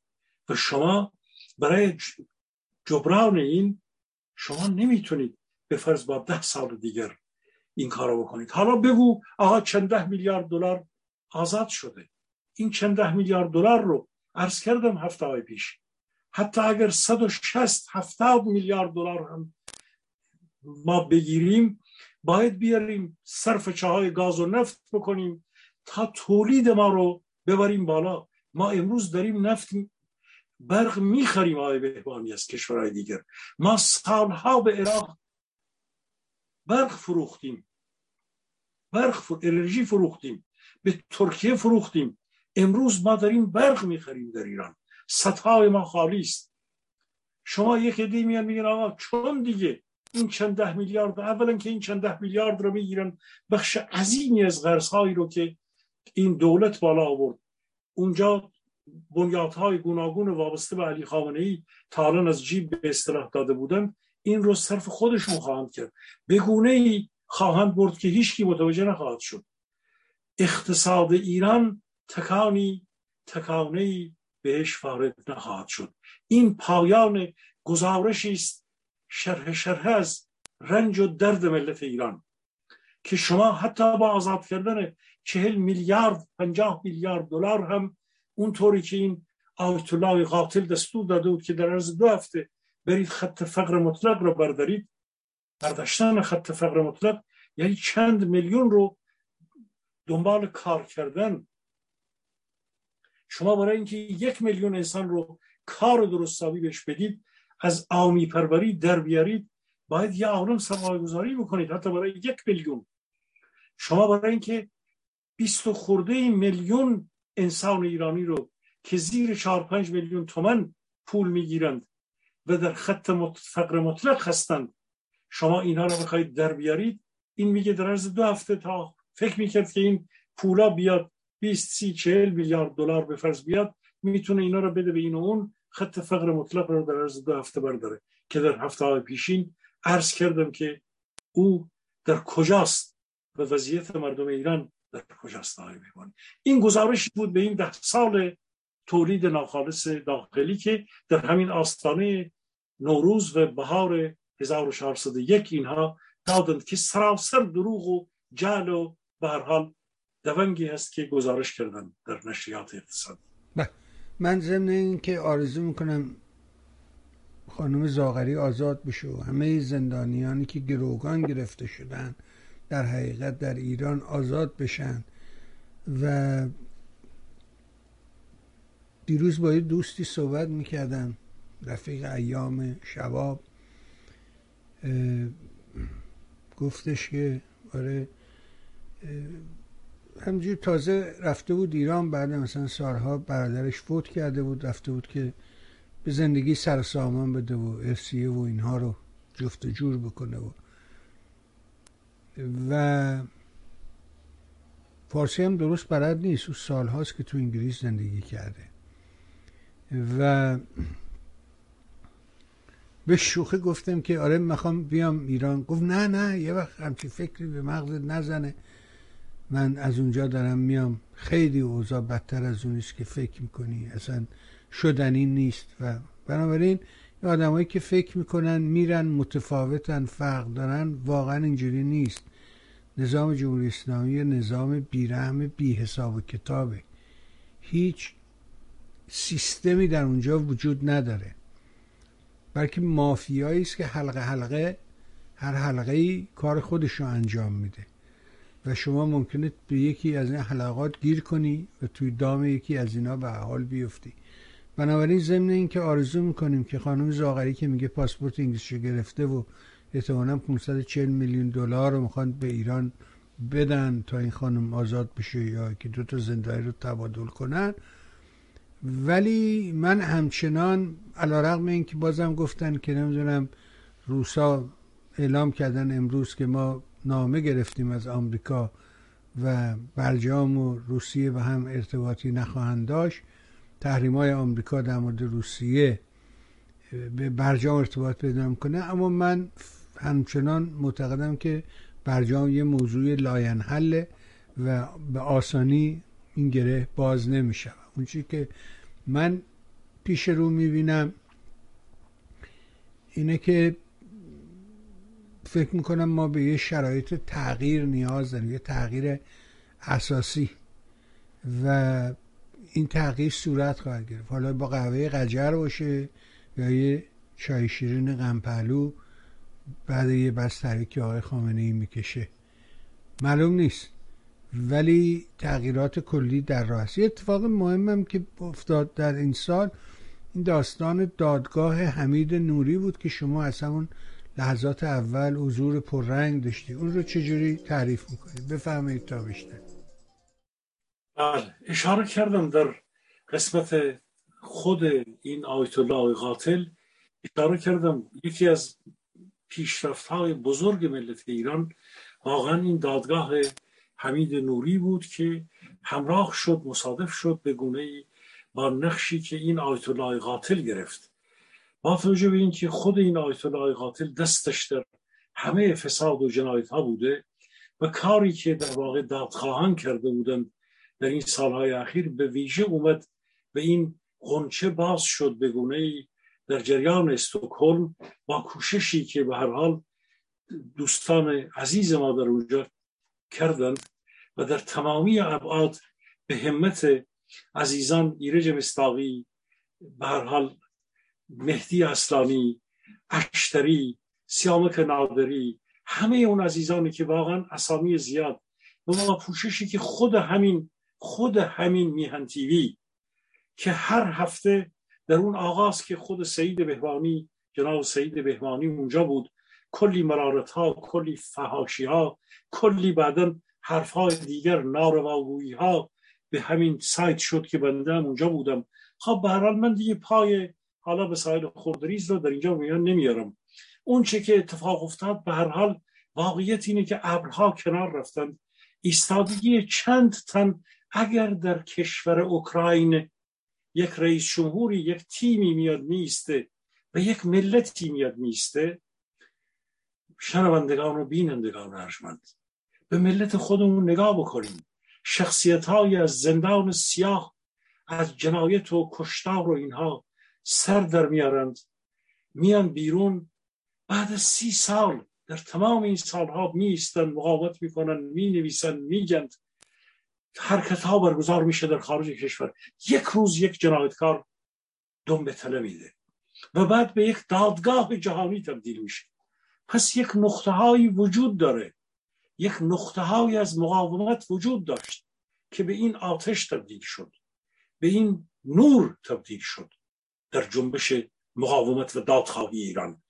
و شما برای جبران این شما نمی‌تونید به فرض با ده سال دیگر این کارو بکنید. حالا بگو آقا چند ده میلیارد دلار آزاد شده. این چند ده میلیارد دلار رو عرض کردم هفته های پیش. حتی اگر 160 70 میلیارد دلار هم ما بگیریم باید بیاریم صرف چاهای گاز و نفت بکنیم تا تولید ما رو ببریم بالا. ما امروز داریم نفت برق می‌خریم آقای بهبانی از کشورهای دیگر. ما سالها به عراق برق فروختیم. برق فر... انرژی فروختیم. به ترکیه فروختیم. امروز ما داریم برق می‌خریم در ایران. سطح ما خالی است. شما یک عده میان میگن آقا چون دیگه این چند ده میلیارد اولا که این چند ده میلیارد رو می‌گیرن بخش عظیمی از قرضهایی رو که این دولت بالا آورد. اونجا بنیادهای گوناگون وابسته به علی خامنه ای تا از جیب به اصطلاح داده بودن این رو صرف خودشون خواهند کرد. به گونه ای خواهند برد که هیچکی متوجه نخواهد شد. اقتصاد ایران تکانی تکانه بهش وارد نخواهد شد. این پایان گزارشی است شرح شرح از رنج و درد ملت ایران که شما حتی با آزاد کردن چهل میلیارد پنجاه میلیارد دلار هم اونطوری که این آیت الله قاتل دستور داده بود که در عرض دو هفته برید خط فقر مطلق رو بردارید برداشتن خط فقر مطلق یعنی چند میلیون رو دنبال کار کردن شما برای اینکه یک میلیون انسان رو کار درستابی بهش بدید از آمی پروری در بیارید باید یه عالم سرمایه گذاری بکنید حتی برای یک میلیون. شما برای اینکه بیست و خورده میلیون انسان ایرانی رو که زیر چهار پنج میلیون تومن پول می‌گیرند و در خط فقر مطلق هستند شما اینها رو بخواید در بیارید. این میگه در عرض دو هفته تا فکر می‌کرد که این پولا بیاد 20 30 40 میلیارد دلار به فرض بیاد می‌تونه اینا رو بده به این و اون خط فقر مطلق رو در عرض دو هفته برداره که در هفته های پیشین عرض کردم که او در کجاست و وضعیت مردم ایران در کجاست آقای این گزارش بود به این ده سال تولید ناخالص داخلی که در همین آستانه نوروز و بهار 1401 اینها دادند که سراسر دروغ و جل و به هر حال دونگی هست که گزارش کردن در نشریات اقتصاد بله. من ضمن این که آرزو می‌کنم خانم زاغری آزاد بشه و همه زندانیانی که گروگان گرفته شدن در حقیقت در ایران آزاد بشن و دیروز با یه دوستی صحبت می‌کردم رفیق ایام شباب گفتش که آره همجور تازه رفته بود ایران بعد مثلا سالها برادرش فوت کرده بود رفته بود که به زندگی سر سامان بده و ارسیه و اینها رو جفت جور بکنه و و فارسی هم درست بلد نیست. او سالهاست که تو انگلیس زندگی کرده. و به شوخی گفتم که آره می‌خوام بیام ایران. گفت نه نه یه وقت همچی فکری به مغزت نزنه. من از اونجا دارم میام. خیلی اوضاع بدتر از اونیست که فکر می‌کنی. اصلا شدنی نیست و بنابراین آدمایی که فکر می‌کنن میرن متفاوتن فرق دارن واقعا اینجوری نیست. نظام جمهوری اسلامی نظام بیرحم بی حساب و کتابه. هیچ سیستمی در اونجا وجود نداره. بلکه مافیایی است که حلقه حلقه هر حلقه ای کار خودش رو انجام میده. و شما ممکنه به یکی از این حلقات گیر کنی و توی دام یکی از اینا به حال بیفتی. بنابراین ضمن اینکه آرزو می‌کنیم که خانم زاغری که میگه پاسپورت انگلیسیشو گرفته و احتمالا 540 میلیون دلار رو می‌خوان به ایران بدن تا این خانم آزاد بشه یا که دو تا زندانی رو تبادل کنن. ولی من همچنان علا رقم این که بازم گفتن که نمی‌دونم روسا اعلام کردن امروز که ما نامه گرفتیم از آمریکا و برجام و روسیه به هم ارتباطی نخواهند داشت. تحریم های آمریکا در مورد روسیه به برجام ارتباط پیدا کنه اما من همچنان معتقدم که برجام یه موضوع لاینحله و به آسانی این گره باز نمیشه اون که من پیش رو می‌بینم اینه که فکر می‌کنم ما به یه شرایط تغییر نیاز داریم یه تغییر اساسی. و این تغییر صورت خواهد گرفت. حالا با قهوه قجر باشه یا یه چای شیرین غمپلو بعد یه بستری که آقای خامنه ای می‌کشه. معلوم نیست. ولی تغییرات کلی در راه است. یه اتفاق مهمم که افتاد در این سال این داستان دادگاه حمید نوری بود که شما از همون لحظات اول حضور پررنگ داشتی. اون رو چجوری تعریف می‌کنید بفهمید تا بیشتر بله اشاره کردم در قسمت خود این آیت الله قاتل. اشاره کردم یکی از پیشرفت های بزرگ ملت ایران واقعا این دادگاه حمید نوری بود که همراه شد مصادف شد به گونه با نقشی که این آیت الله قاتل گرفت. با توجه به اینکه خود این آیت الله قاتل دستش در همه فساد و جنایت ها بوده و کاری که در واقع دادخواهان کرده بودند در این سالهای اخیر به ویژه اومد به این غنچه باز شد به گونه در جریان استکهلم با کوششی که به هر حال دوستان عزیز ما در اونجا کردند و در تمامی ابعاد به همت عزیزان ایرج مستاقی به هر حال مهدی اسلامی اشتری سیامک نادری همه اون عزیزانی که واقعا اسامی زیاد. و ما پوششی که خود همین خود همین میهن تیوی که هر هفته در اون آغاز که خود سعید بهوانی جناب سعید بهوانی اونجا بود کلی مرارت ها کلی فهاشی ها کلی بعدا حرف های دیگر نارواگویی ها به همین سایت شد که بنده اونجا بودم. خب به من دیگه پای حالا به سایل خوردریز رو در اینجا میان نمیارم. اون چه که اتفاق افتاد به هر حال واقعیت اینه که ابرها کنار رفتن. ایستادگی چند تن اگر در کشور اوکراین یک رئیس جمهوری یک تیمی میاد میسته و یک ملتی میاد میسته شنوندگان و بینندگان ارجمند به ملت خودمون نگاه بکنیم. شخصیت های از زندان سیاه از جنایت و کشتار و اینها سر در میارند. میان بیرون. بعد از سی سال در تمام این سالها میستن مقاومت می‌کنن می‌نویسن میگند حرکت ها برگزار میشه در خارج کشور. یک روز یک جنایتکار دم به تله میده. و بعد به یک دادگاه جهانی تبدیل میشه. پس یک نقطه هایی وجود داره. یک نقطه های از مقاومت وجود داشت که به این آتش تبدیل شد. به این نور تبدیل شد. در جنبش مقاومت و دادخواهی ایران.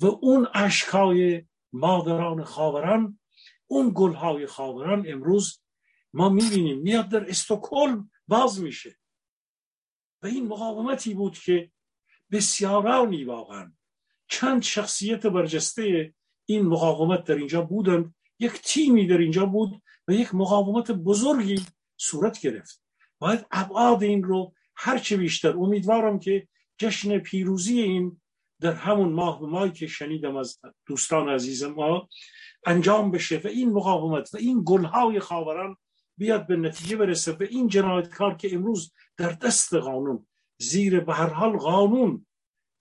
و اون اشکای مادران خاوران اون گلهای خاوران امروز ما می‌بینیم میاد در استکهلم باز میشه. و این مقاومتی بود که بسیارانی واقعا چند شخصیت برجسته این مقاومت در اینجا بودند. یک تیمی در اینجا بود و یک مقاومت بزرگی صورت گرفت. باید ابعاد این رو هرچه بیشتر امیدوارم که جشن پیروزی این در همون ماه به ماهی که شنیدم از دوستان عزیز ما انجام بشه و این مقاومت و این گلهای خاوران بیاد به نتیجه برسه به این جنایتکار که امروز در دست قانون زیر به هر حال قانون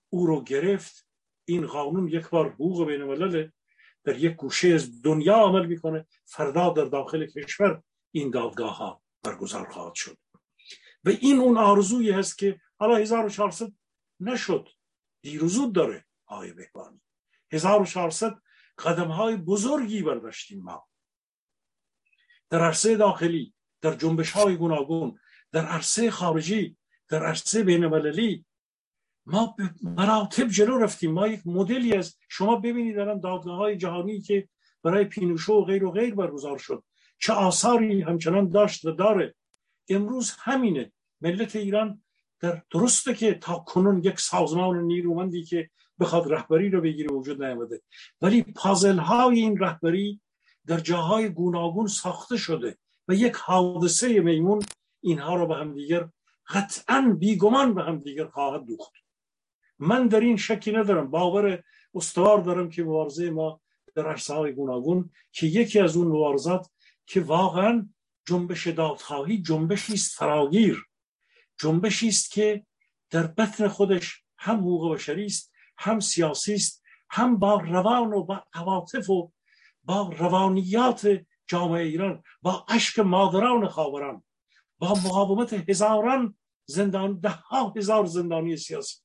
او رو گرفت این قانون یک بار حقوق بین الملل در یک گوشه از دنیا عمل می‌کنه فردا در داخل کشور این دادگاه ها برگزار خواهد شد. و این اون آرزویی هست که حالا 1400 نشد. دیروزود داره. آقای بهبانی. 1400 قدم های بزرگی برداشتیم ما. در عرصه داخلی در جنبش های گوناگون در عرصه خارجی در عرصه بین المللی ما به مراتب جلو رفتیم. ما یک مدلی از شما ببینید الان دادگاه های جهانی که برای پینوشو و غیر و غیر برگزار شد. چه آثاری همچنان داشت و داره. امروز همینه. ملت ایران در درسته که تا کنون یک سازمان نیرومندی که بخواد رهبری رو بگیره وجود نیامده. ولی پازل های این رهبری در جاهای گوناگون ساخته شده و یک حادثه میمون اینها رو به هم دیگر قطعا بیگمان به هم دیگر خواهد دوخت. من در این شکی ندارم. باور استوار دارم که مبارزه ما در عرصه گوناگون که یکی از اون مبارزات که واقعا جنبش دادخواهی جنبشی است فراگیر. جنبشی است که در بطن خودش هم حقوق بشری است هم سیاسی است هم با روان و با عواطف و با روانیات جامعه ایران با اشک مادران خاوران با مقاومت هزاران زندان ده ها هزار زندانی سیاسی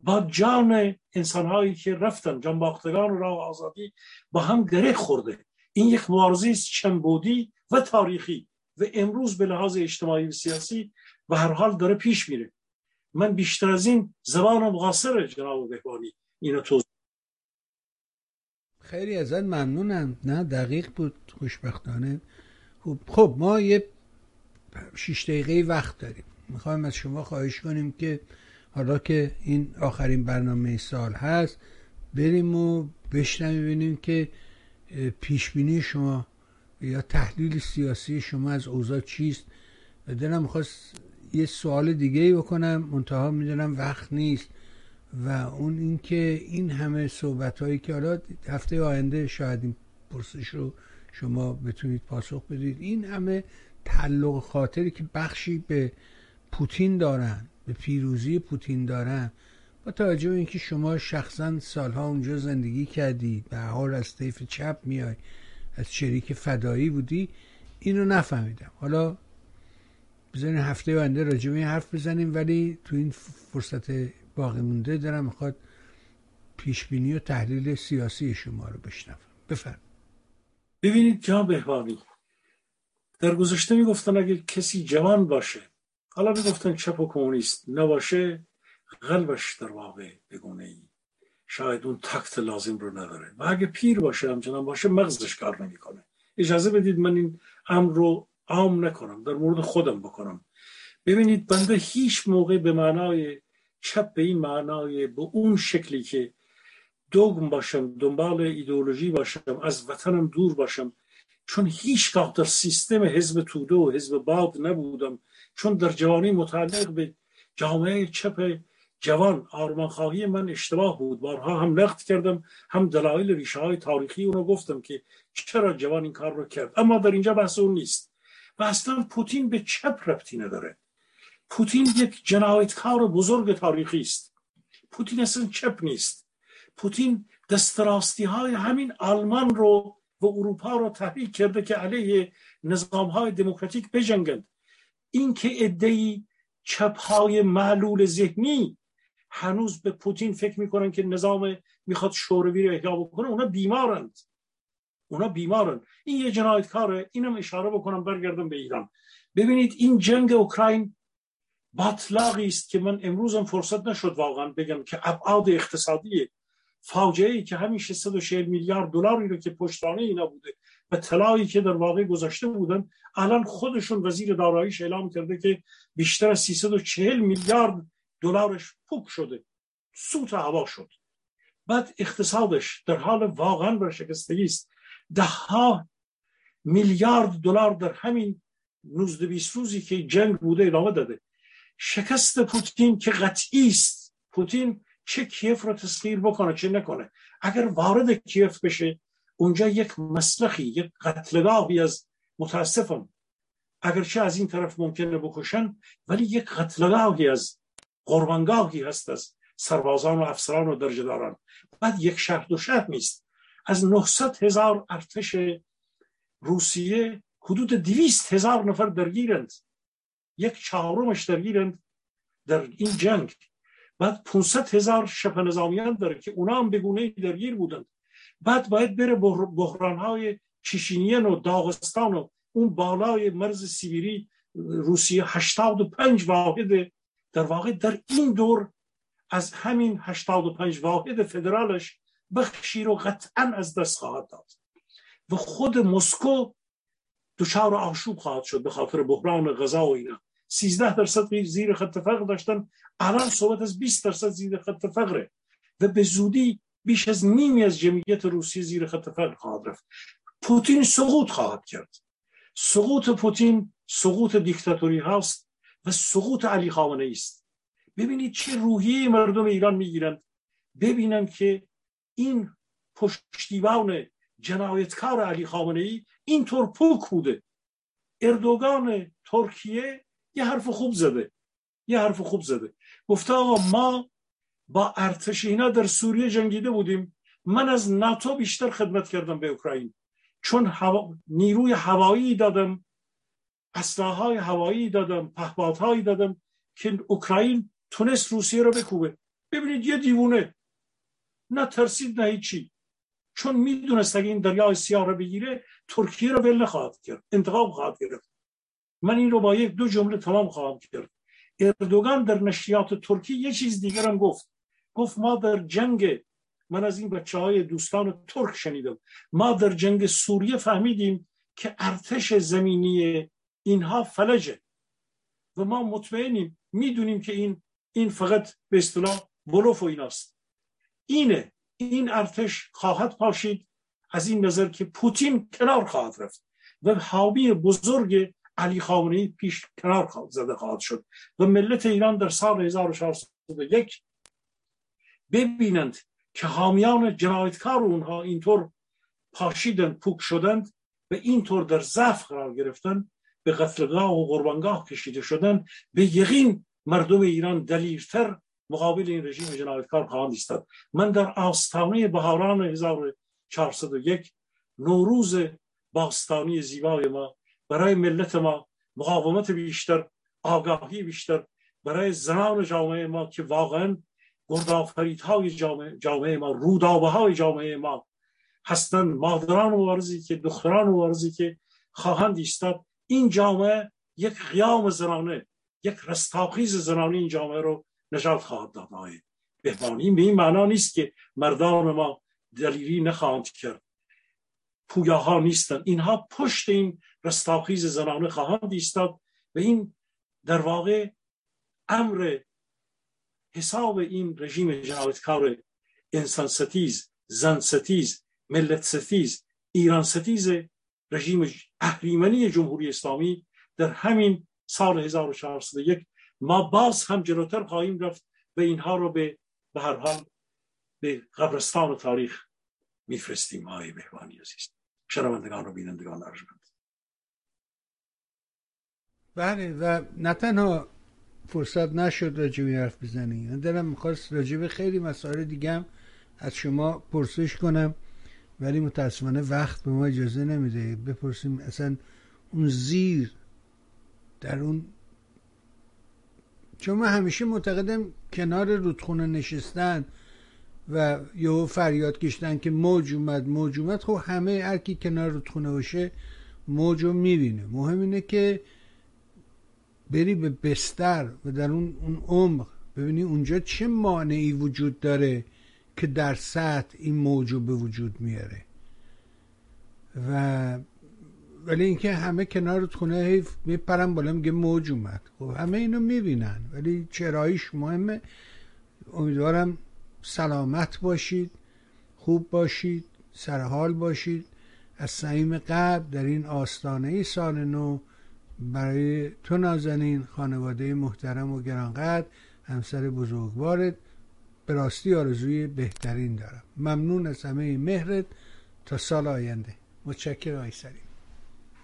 با جان انسانهایی که رفتن جان باختگان راه آزادی با هم گره خورده. این یک مبارزه است چنبودی و تاریخی. و امروز به لحاظ اجتماعی و سیاسی و هر حال داره پیش میره. من بیشتر از این زبانم قاصره جناب بهبانی اینو توضیح خیلی ازت ممنونم. نه دقیق بود خوشبختانه. خب, خب ما یه شیش دقیقه وقت داریم. می‌خوایم از شما خواهش کنیم که حالا که این آخرین برنامه سال هست بریم و بشنویم ببینیم که پیشبینی شما یا تحلیل سیاسی شما از اوضاع چیست؟ و دلم می‌خواست یه سوال دیگه ای بکنم منتها می‌دونم وقت نیست. و اون اینکه این همه صحبت هایی که حالا هفته آینده شاید این پرسش رو شما بتونید پاسخ بدید. این همه تعلق خاطری که بخشی به پوتین دارن به پیروزی پوتین دارن با توجه به اینکه شما شخصا سالها اونجا زندگی کردید به حال از طیف چپ میای. از شریک فدایی بودی اینو نفهمیدم. حالا بزنین هفته آینده راجع به حرف بزنیم ولی تو این فرصت باقی مونده دارم می‌خواد پیشبینی و تحلیل سیاسی شما رو بشنوم. بفرم ببینید جناب بهبانی در گذشته می‌گفتن اگه کسی جوان باشه حالا می‌گفتن چپ و کمونیست نباشه قلبش در واقع بگونه ای شاید اون تکت لازم رو نداره. و اگه پیر باشه همچنان باشه مغزش کار نمی‌کنه. اجازه بدید من این امر رو عام نکنم. در مورد خودم بکنم. ببینید بنده هیچ موقع به معنای چپ به این معنای به اون شکلی که دوگم باشم دنبال ایدئولوژی باشم از وطنم دور باشم چون هیچگاه در سیستم حزب توده و حزب باد نبودم چون در جوانی متعلق به جامعه چپ جوان آرمانخواهی من اشتباه بود. بارها هم نقد کردم هم دلایل ریشه های تاریخی اونو گفتم که چرا جوان این کار رو کرد. اما در اینجا بحث اون نیست. و اصلا پوتین به چپ ربطی نداره. پوتین یک جنایتکار بزرگ تاریخی است. پوتین اصلا چپ نیست. پوتین دستراستی های همین آلمان رو و اروپا رو تحریک کرده که علیه نظام های دموکراتیک بجنگند. این که ادهی چپ های معلول ذهنی هنوز به پوتین فکر می‌کنن که نظام می‌خواد شوروی رو احیا بکنه اونا بیمارند. اونا بیمارن این یه جنایتکاره اینم اشاره بکنم برگردم به ایران. ببینید این جنگ اوکراین باطلاقی است که من امروزم فرصت نشد واقعا بگم که ابعاد اقتصادی فاجعه ای که همین 640 میلیارد دلاری رو که پشتانه اینا بوده و طلایی که در واقع گذاشته بودن الان خودشون وزیر داراییش اعلام کرده که بیشتر از 340 میلیارد دلارش پوک شده. سوت هوا شد. بعد اقتصادش در حال واقعا برشکستگی است. ده ها میلیارد دلار در همین 19 20 روزی که جنگ بوده ادامه داده. شکست پوتین که قطعی است. پوتین چه کیف رو تسخیر بکنه چه نکنه؟ اگر وارد کیف بشه اونجا یک مسلخی یک قتلگاهی از متاسفم. اگرچه از این طرف ممکنه بکشن ولی یک قتلگاهی از قربانگاهی هست از سربازان و افسران و درجه داران بعد یک شهر دو شهر نیست. از 900 هزار ارتش روسیه حدود 200 هزار نفر درگیرند. یک چهارمش درگیرند در این جنگ. بعد 500 هزار شبه نظامیان داره که اونا هم بگونه درگیر بودند. بعد باید بره بحران های چیشینیان و داغستان و اون بالای مرز سیبیری روسیه 85 واحد در واقع در این دور از همین 85 واحد فدرالش بخشی رو قطعا از دست خواهد داد. و خود مسکو دچار آشوب خواهد شد به خاطر بحران غذا و اینا. 13 درصد زیر خط فقر داشتن الان صحبت از 20 درصد زیر خط فقره و به زودی بیش از نیمی از جمعیت روسیه زیر خط فقر خواهد رفت. پوتین سقوط خواهد کرد. سقوط پوتین سقوط دیکتاتوری هست و سقوط علی خامنه است. ببینید چه روحیه مردم ایران می‌گیرند. ببینند که این پشتیبان جنایتکار علی خامنه ای اینطور پوک بوده. اردوگان ترکیه یه حرف خوب زده. یه حرف خوب زده. گفته آقا ما با ارتش اینا در سوریه جنگیده بودیم. من از ناتو بیشتر خدمت کردم به اوکراین. چون نیروی هوایی دادم. اسلحه هوایی دادم پهپادهایی دادم که اوکراین تونست روسیه رو بکوبه. ببینید یه دیوونه. نه ترسید نه هیچی. چون می‌دونست اگه این دریای سیاه رو بگیره ترکیه رو ول نخواهد کرد انتخاب خواهد گرفت. من این رو با یک دو جمله تمام خواهم کرد. اردوگان در نشریات ترکی یه چیز دیگر هم گفت. گفت ما در جنگ من از این بچه های دوستان ترک شنیدم. ما در جنگ سوریه فهمیدیم که ارتش زمینی اینها فلجه. و ما مطمئنیم می‌دونیم که این این فقط به اصطلاح بلوف و ایناست. اینه. این ارتش خواهد پاشید از این نظر که پوتین کنار خواهد رفت و حامی بزرگ علی خامنه‌ای پیش کنار زده خواهد شد. و ملت ایران در سال 1401 ببینند که حامیان جنایتکار اونها اینطور پاشیدن پوک شدند و اینطور در ضعف قرار گرفتن به قتلگاه و قربانگاه کشیده شدن به یقین مردم ایران دلیرتر مقابل این رژیم جنایتکار خواهند ایستاد. من در آستانه بهاران 1401 نوروز باستانی زیبای ما برای ملت ما مقاومت بیشتر آگاهی بیشتر برای زنان جامعه ما که واقعا گردآفرید های جامعه, جامعه ما رودابه های جامعه ما هستند. مادران مبارزی که دختران مبارزی که خواهند ایستاد. این جامعه یک قیام زنانه یک رستاخیز زنانه این جامعه رو نجات خواهد داد. آقای بهبانی به این معنا نیست که مردان ما دلیری نخواهند کرد. پویاها نیستند. اینها پشت این رستاخیز زنانه خواهند ایستاد و این در واقع امر حساب این رژیم جنایتکار انسان ستیز زن ستیز ملت ستیز ایران ستیز رژیم اهریمنی جمهوری اسلامی در همین سال 1401 ما باز هم جلوتر خواهیم رفت و اینها رو به به هر حال به قبرستان تاریخ میفرستیم های بهبانی عزیز. شنوندگان و بینندگان ارجمند. بله و نه تنها فرصت نشد راجبی حرف بزنی. من دلم می‌خواست راجب خیلی مسائل دیگه هم از شما پرسش کنم. ولی متاسفانه وقت به ما اجازه نمیده. بپرسیم اصلا اون زیر در اون چون من همیشه معتقدم کنار رودخونه نشستن و یه فریاد کشتن که موج اومد موج اومد خب همه هر کی کنار رودخونه باشه موج رو می‌بینه. مهم اینه که بری به بستر و در اون اون عمق ببینی اونجا چه مانعی وجود داره. که در سطح این موج به وجود میاره. و ولی اینکه همه کنار خونه حیف میپرن بالا میگه موج اومد. خب همه اینو می‌بینن. ولی چراییش مهمه. امیدوارم سلامت باشید خوب باشید سرحال باشید. از سعیم قبل در این آستانه سال نو برای تو نازنین خانواده محترم و گرانقدر همسر بزرگوارت. به راستی آرزوی بهترین دارم. ممنون از همه مهرت تا سال آینده. متشکر آی سریم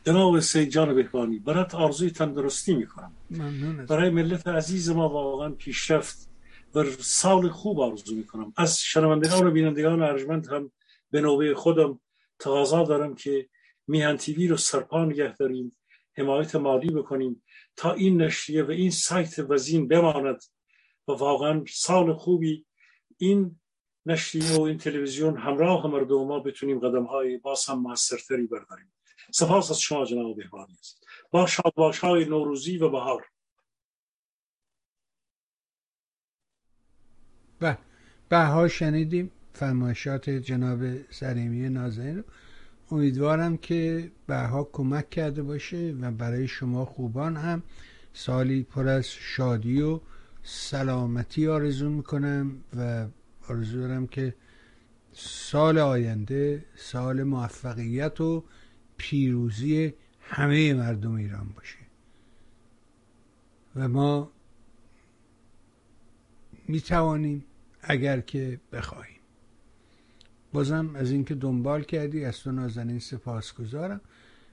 جناب سید جان بهبانی برات آرزوی تندرستی می‌کنم. ممنون برای ملت عزیز ما واقعا پیشرفت و سال خوب آرزو می‌کنم. از شنوندگان و بینندگان ارجمند هم به نوبه خودم تقاضا دارم که میهن تیوی رو سرپا نگه داریم حمایت مالی بکنیم تا این نشریه و این سایت وزین بماند و واقعا سال خوبی این نشریه و این تلویزیون همراه مردم ما بتونیم قدم های باز هم موثرتری برداریم. سپاس از شما جناب بهبانی است با شادباش های نوروزی و بهار. به بها شنیدیم فرمایشات جناب سریمی نازنین امیدوارم که بها کمک کرده باشه و برای شما خوبان هم. سالی پر از شادی و سلامتی آرزو می‌کنم و آرزو دارم که سال آینده سال موفقیت و پیروزی همه مردم ایران باشه. و ما می توانیم اگر که بخواهیم. بازم از اینکه دنبال کردی از تو نازنین سپاس گذارم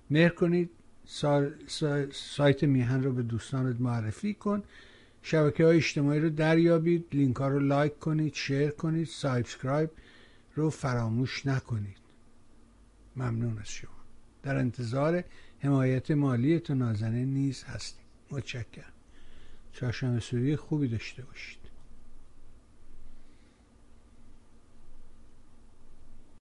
مهر کنید سایت میهن رو به دوستانت معرفی کن. شبکه های اجتماعی رو دریابید لینک ها رو like کنید share کنید subscribe رو فراموش نکنید. ممنون از شما. در انتظار حمایت مالی تو نازنین نیز هستیم. متشکرم. چهارشنبه سوری خوبی داشته باشید.